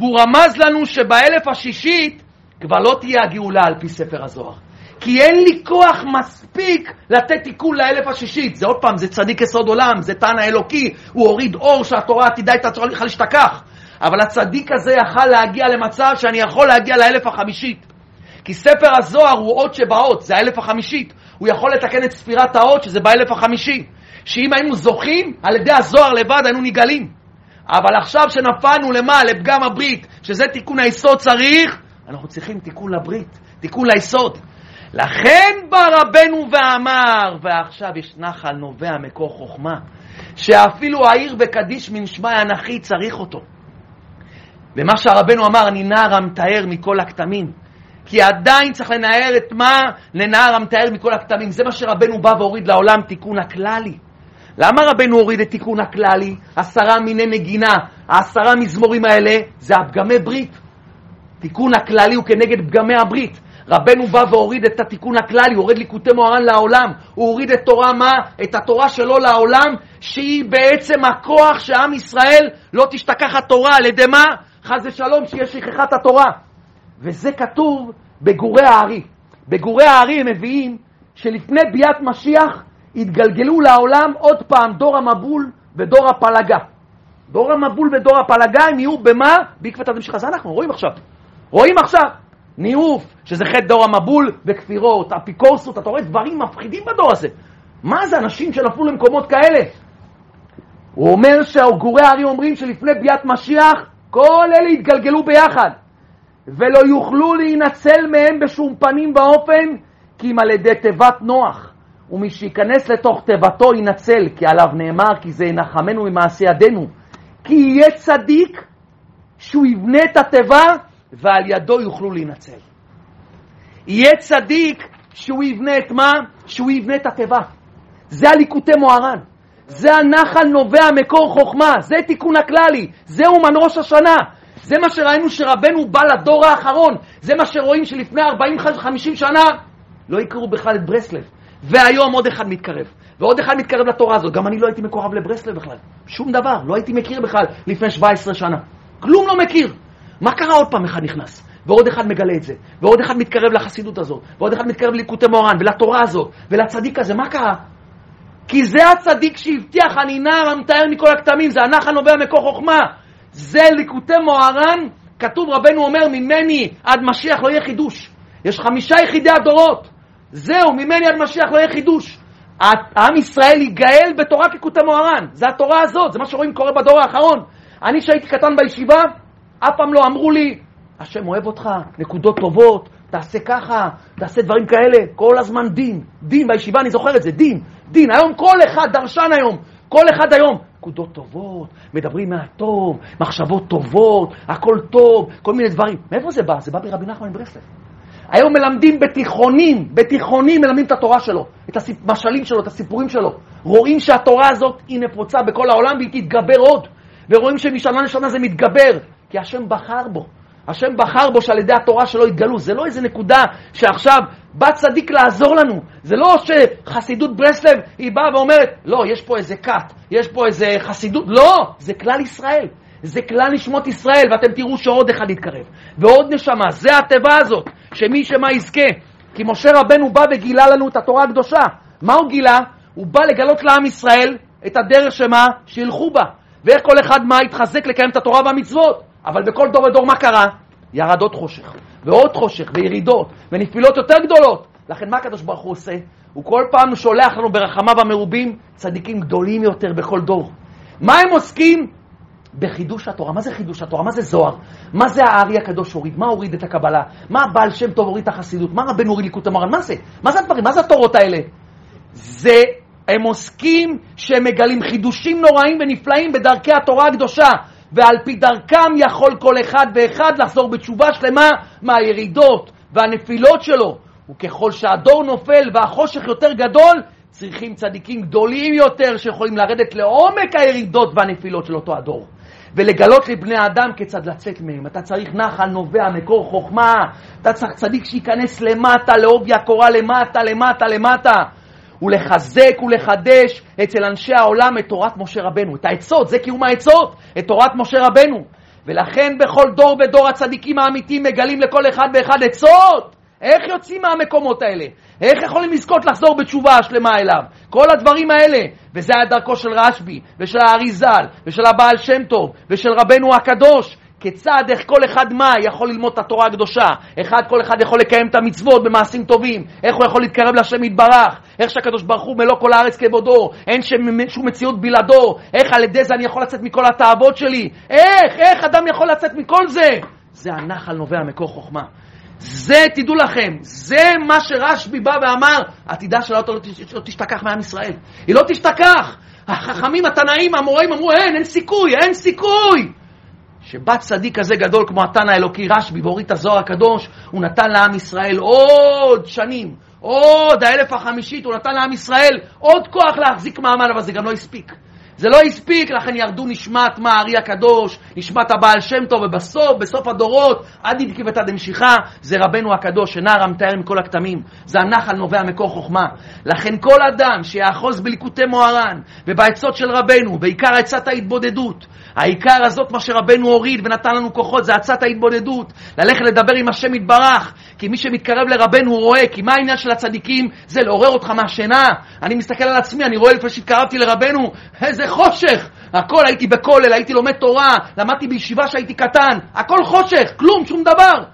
והוא רמז לנו שבאלף השישית כבר לא תהיה הגאולה על פי ספר הזוהר. כי אין לי כוח מספיק לתת תיקון לאלף השישית. זה עוד פעם, זה צדיק יסוד עולם, זה טען האלוקי, הוא הוריד אור שהתורה עתידה את התורה להשתכח. אבל הצדיק הזה יכל להגיע למצב שאני יכול להגיע לאלף החמישית. כי ספר הזוהר הוא אות שבאות, זה האלף החמישית. הוא יכול לתקן את ספירת האות, שזה באלף החמישי. שאם היינו זוכים, על ידי הזוהר לבד היינו נגאלים. אבל עכשיו שנפלנו למה? לפגם הברית, שזה תיקון היסוד צריך, אנחנו צריכים תיקון לברית, תיקון ליסוד. לכן בא רבנו ואמר, ועכשיו יש נחל נובע מקור חוכמה, שאפילו העיר וקדיש מן שמאי אנכי צריך אותו. ומה שהרבנו אמר, אני נער המתאר מכל הכתמים. כי עדיין צריך לנער את מה? לנער המתאר מכל הכתמים. זה מה שרבנו בא והוריד לעולם, תיקון הכללי. למה רבנו הוריד את תיקון הכללי? עשרה מיני נגינה, העשרה מזמורים האלה זה הפגמי ברית. תיקון הכללי הוא כנגד פגמי הברית. רבנו בא והוריד את התיקון הכללי, הוריד ליקוטי מוהר"ן לעולם. הוא הוריד את תורה מה? את התורה שלו לעולם, שהיא בעצם הכוח שעם ישראל לא תשתכח התורה. על ידי מה? חס ושלום שיהיה שכחת התורה. וזה כתוב בגורי הארי. בגורי הארי הם מביאים שלפני ביאת משיח התגלגלו לעולם עוד פעם דור המבול ודור הפלגה. דור המבול ודור הפלגה הם יהיו במה? בעקבות הדמשך הזה אנחנו רואים עכשיו. רואים עכשיו. ניאוף, שזה חטא דור המבול וכפירות, אפיקורסות, אתה רואה דברים מפחידים בדור הזה. מה זה אנשים שנפלו למקומות כאלה? הוא אומר שהגורי הארי אומרים שלפני ביאת משיח כל אלה יתגלגלו ביחד ולא יוכלו להינצל מהם בשום פנים ואופן כי אם על ידי תיבת נוח ומי שייכנס לתוך תיבתו ינצל, כי עליו נאמר, כי זה ינחמנו ממעשה ידינו. כי יהיה צדיק שהוא יבנה את התיבה ועל ידו יוכלו להינצל. יהיה צדיק שהוא יבנה את מה? שהוא יבנה את התיבה. זה הליקוטי מוהר"ן. זה הנחל נובע מקור חוכמה, זה תיקון הכללי, זה אומן ראש השנה. זה מה שראינו שרבנו בא לדור האחרון, זה מה שרואים שלפני 40-50 שנה לא הכירו בכלל את ברסלב. והיום עוד אחד מתקרב, ועוד אחד מתקרב לתורה הזאת. גם אני לא הייתי מקורב לברסלב בכלל, שום דבר, לא הייתי מכיר בכלל לפני 17 שנה. כלום לא מכיר. מה קרה עוד פעם אחד נכנס? ועוד אחד מגלה את זה, ועוד אחד מתקרב לחסידות הזאת, ועוד אחד מתקרב לליקוטי מורן, ולתורה הזאת, ולצדיק הזה, מה קרה? כי זה הצדיק שהבטיח, אני נער המתאר מכל הכתמים, זה הנח הנובע מקור חוכמה. זה ליקוטי מוהר"ן, כתוב רבנו אומר, ממני עד משיח לא יהיה חידוש. יש חמישה יחידי הדורות. זהו, ממני עד משיח לא יהיה חידוש. עם ישראל ייגאל בתורה כקוטי מוהר"ן. זה התורה הזאת, זה מה שרואים קורה בדור האחרון. אני שהייתי קטן בישיבה, אף פעם לא אמרו לי, השם אוהב אותך, נקודות טובות, תעשה ככה, תעשה דברים כאלה, כל הזמן דין, דין, בישיבה אני זוכר את זה, דין, דין, היום כל אחד, דרשן היום, כל אחד היום, נקודות טובות, מדברים מהטוב, מחשבות טובות, הכל טוב, כל מיני דברים. מאיפה זה בא? זה בא ברבי נחמן מברסלב. היום מלמדים בתיכונים, בתיכונים מלמדים את התורה שלו, את המשלים שלו, את הסיפורים שלו. רואים שהתורה הזאת היא נפוצה בכל העולם והיא תתגבר עוד. ורואים שמשנה לשנה זה מתגבר, כי השם בחר בו. השם בחר בו שעל ידי התורה שלו יתגלו. זה לא איזה נקודה שעכשיו בא צדיק לעזור לנו. זה לא שחסידות ברסלב היא באה ואומרת, לא, יש פה איזה כת, יש פה איזה חסידות. לא, זה כלל ישראל. זה כלל נשמות ישראל, ואתם תראו שעוד אחד יתקרב. ועוד נשמה, זה התיבה הזאת, שמי שמה יזכה. כי משה רבנו בא וגילה לנו את התורה הקדושה. מה הוא גילה? הוא בא לגלות לעם ישראל את הדרך שמה? שילכו בה. ואיך כל אחד מה יתחזק לקיים את התורה והמצוות. אבל בכל דור ודור מה קרה? ירד עוד חושך, ועוד חושך, וירידות, ונפילות יותר גדולות. לכן מה הקדוש ברוך הוא עושה? הוא כל פעם שולח לנו ברחמיו המרובים צדיקים גדולים יותר בכל דור. מה הם עוסקים? בחידוש התורה. מה זה חידוש התורה? מה זה זוהר? מה זה הארי הקדוש הוריד? מה הוריד את הקבלה? מה הבעל שם טוב הוריד את החסידות? מה רבנו הוריד ליקוט המרן? מה זה? מה זה הדברים? מה זה התורות האלה? זה, הם עוסקים שהם מגלים חידושים נוראים ונפלאים בדרכי התורה הקדושה. ועל פי דרכם יכול כל אחד ואחד לחזור בתשובה שלמה מהירידות והנפילות שלו. וככל שהדור נופל והחושך יותר גדול, צריכים צדיקים גדולים יותר שיכולים לרדת לעומק הירידות והנפילות של אותו הדור. ולגלות לבני האדם כיצד לצאת מהם. אתה צריך נחל נובע, מקור חוכמה, אתה צריך צדיק שייכנס למטה, לעובי הקורה למטה, למטה, למטה. ולחזק ולחדש אצל אנשי העולם את תורת משה רבנו, את העצות, זה קיום העצות, את תורת משה רבנו. ולכן בכל דור ודור הצדיקים האמיתיים מגלים לכל אחד ואחד עצות. איך יוצאים מהמקומות האלה? איך יכולים לזכות לחזור בתשובה השלמה אליו? כל הדברים האלה, וזה היה דרכו של רשב"י, ושל האריזל, ושל הבעל שם טוב, ושל רבנו הקדוש, כיצד, איך כל אחד מה יכול ללמוד את התורה הקדושה, אחד, כל אחד יכול לקיים את המצוות במעשים טובים, איך הוא יכול להתקרב להשם יתברך, איך שהקדוש ברוך הוא מלוא כל הארץ כבודו, אין שום מציאות בלעדו, איך על ידי זה אני יכול לצאת מכל התאוות שלי, איך, איך אדם יכול לצאת מכל זה? זה הנחל נובע מקור חוכמה. זה, תדעו לכם, זה מה שרשב"י בא ואמר, עתידה של האוטו לא תשתכח מעם ישראל. היא לא תשתכח. החכמים, התנאים, המוראים אמרו, אין, אין סיכוי, אין סיכוי. שבת צדיק כזה גדול כמו התנא האלוקי רשב"י והוריד את הזוהר הקדוש, הוא נתן לעם ישראל עוד שנים, עוד האלף החמישית, הוא נתן לעם ישראל עוד כוח להחזיק מעמד, אבל זה גם לא הספיק. זה לא הספיק, לכן ירדו נשמת מה הארי הקדוש, נשמת הבעל שם טוב, ובסוף, בסוף הדורות, עד נדקבתא דמשיחא, זה רבנו הקדוש, שנער המתאר מכל הכתמים. זה הנחל נובע מקור חוכמה. לכן כל אדם שיאחוז בליקוטי מוהר"ן ובעצות של רבנו, בעיקר עצת ההתבודדות, העיקר הזאת, מה שרבנו הוריד ונתן לנו כוחות, זה עצת ההתבודדות. ללכת לדבר עם השם יתברך, כי מי שמתקרב לרבנו הוא רואה, כי מה העניין של הצדיקים? זה לעורר אותך מהשינה. אני מסתכל על עצמי, אני רואה לפני שהתקרבתי לרבנו, איזה חושך. הכל, הייתי בכולל, הייתי לומד תורה, למדתי בישיבה שהייתי קטן, הכל חושך, כלום, שום דבר.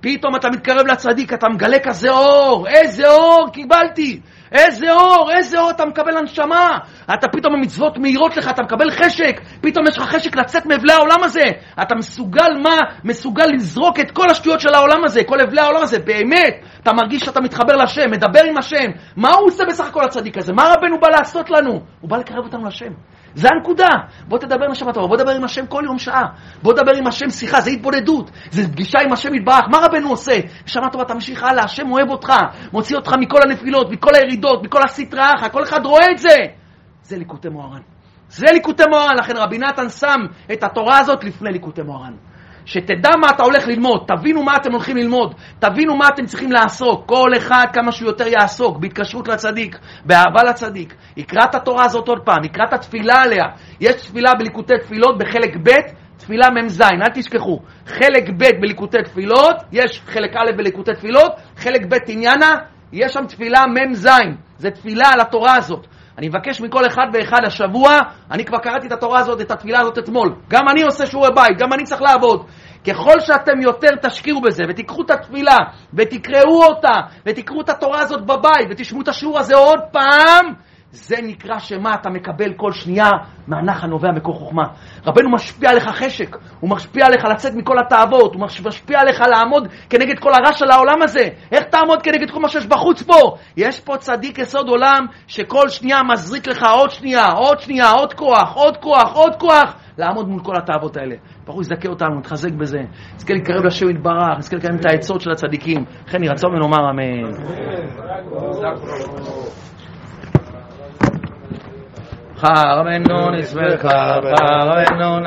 פתאום אתה מתקרב לצדיק, אתה מגלה כזה אור, איזה אור קיבלתי. איזה אור, איזה אור אתה מקבל הנשמה. אתה פתאום המצוות מהירות לך, אתה מקבל חשק, פתאום יש לך חשק לצאת מאבלי העולם הזה. אתה מסוגל מה? מסוגל לזרוק את כל השטויות של העולם הזה, כל אבלי העולם הזה, באמת. אתה מרגיש שאתה מתחבר לשם, מדבר עם השם. מה הוא עושה בסך הכל הצדיק הזה? מה רבנו בא לעשות לנו? הוא בא לקרב אותנו לשם. זה הנקודה. בוא תדבר עם השם הטוב, בוא תדבר עם השם כל יום שעה. בוא תדבר עם השם שיחה, זה התבודדות. זה פגישה עם השם יתברך. מה רבנו עושה? נשמה טובה, תמשיך הלאה, השם אוהב אותך. מוציא אותך מכל הנפילות, מכל הירידות, מכל הסטרא אחא, כל אחד רואה את זה. זה ליקוטי מוהר"ן. זה ליקוטי מוהר"ן, לכן רבי נתן שם את התורה הזאת לפני ליקוטי מוהר"ן. שתדע מה אתה הולך ללמוד, תבינו מה אתם הולכים ללמוד, תבינו מה אתם צריכים לעסוק, כל אחד כמה שהוא יותר יעסוק, בהתקשרות לצדיק, באהבה לצדיק, יקרא את התורה הזאת עוד פעם, יקרא את התפילה עליה, יש תפילה בליקוטי תפילות בחלק ב', תפילה מ"ז, אל תשכחו, חלק ב' בליקוטי תפילות, יש חלק א' בליקוטי תפילות, חלק ב' עניינה, יש שם תפילה מ"ז, זה תפילה על התורה הזאת. אני מבקש מכל אחד ואחד השבוע, אני כבר קראתי את התורה הזאת, את התפילה הזאת אתמול. גם אני עושה שיעורי בית, גם אני צריך לעבוד. ככל שאתם יותר תשקיעו בזה, ותיקחו את התפילה, ותקראו אותה, ותקראו את התורה הזאת בבית, ותשמעו את השיעור הזה עוד פעם, זה נקרא שמה אתה מקבל כל שנייה מהנח הנובע מקור חוכמה. רבנו משפיע עליך חשק, הוא משפיע עליך לצאת מכל התאוות, הוא משפיע עליך לעמוד כנגד כל הרע של העולם הזה. איך תעמוד כנגד כל מה שיש בחוץ פה? יש פה צדיק יסוד עולם שכל שנייה מזריק לך עוד שנייה, עוד שנייה, עוד כוח, עוד כוח, עוד כוח, לעמוד מול כל התאוות האלה. ברוך הוא יזכה אותנו, נתחזק בזה, נזכה להתקרב לשם יתברך, נזכה לקיים את העצות של הצדיקים. לכן יהי רצון ונאמר אמן. Chalav en nun is ver Chalav en nun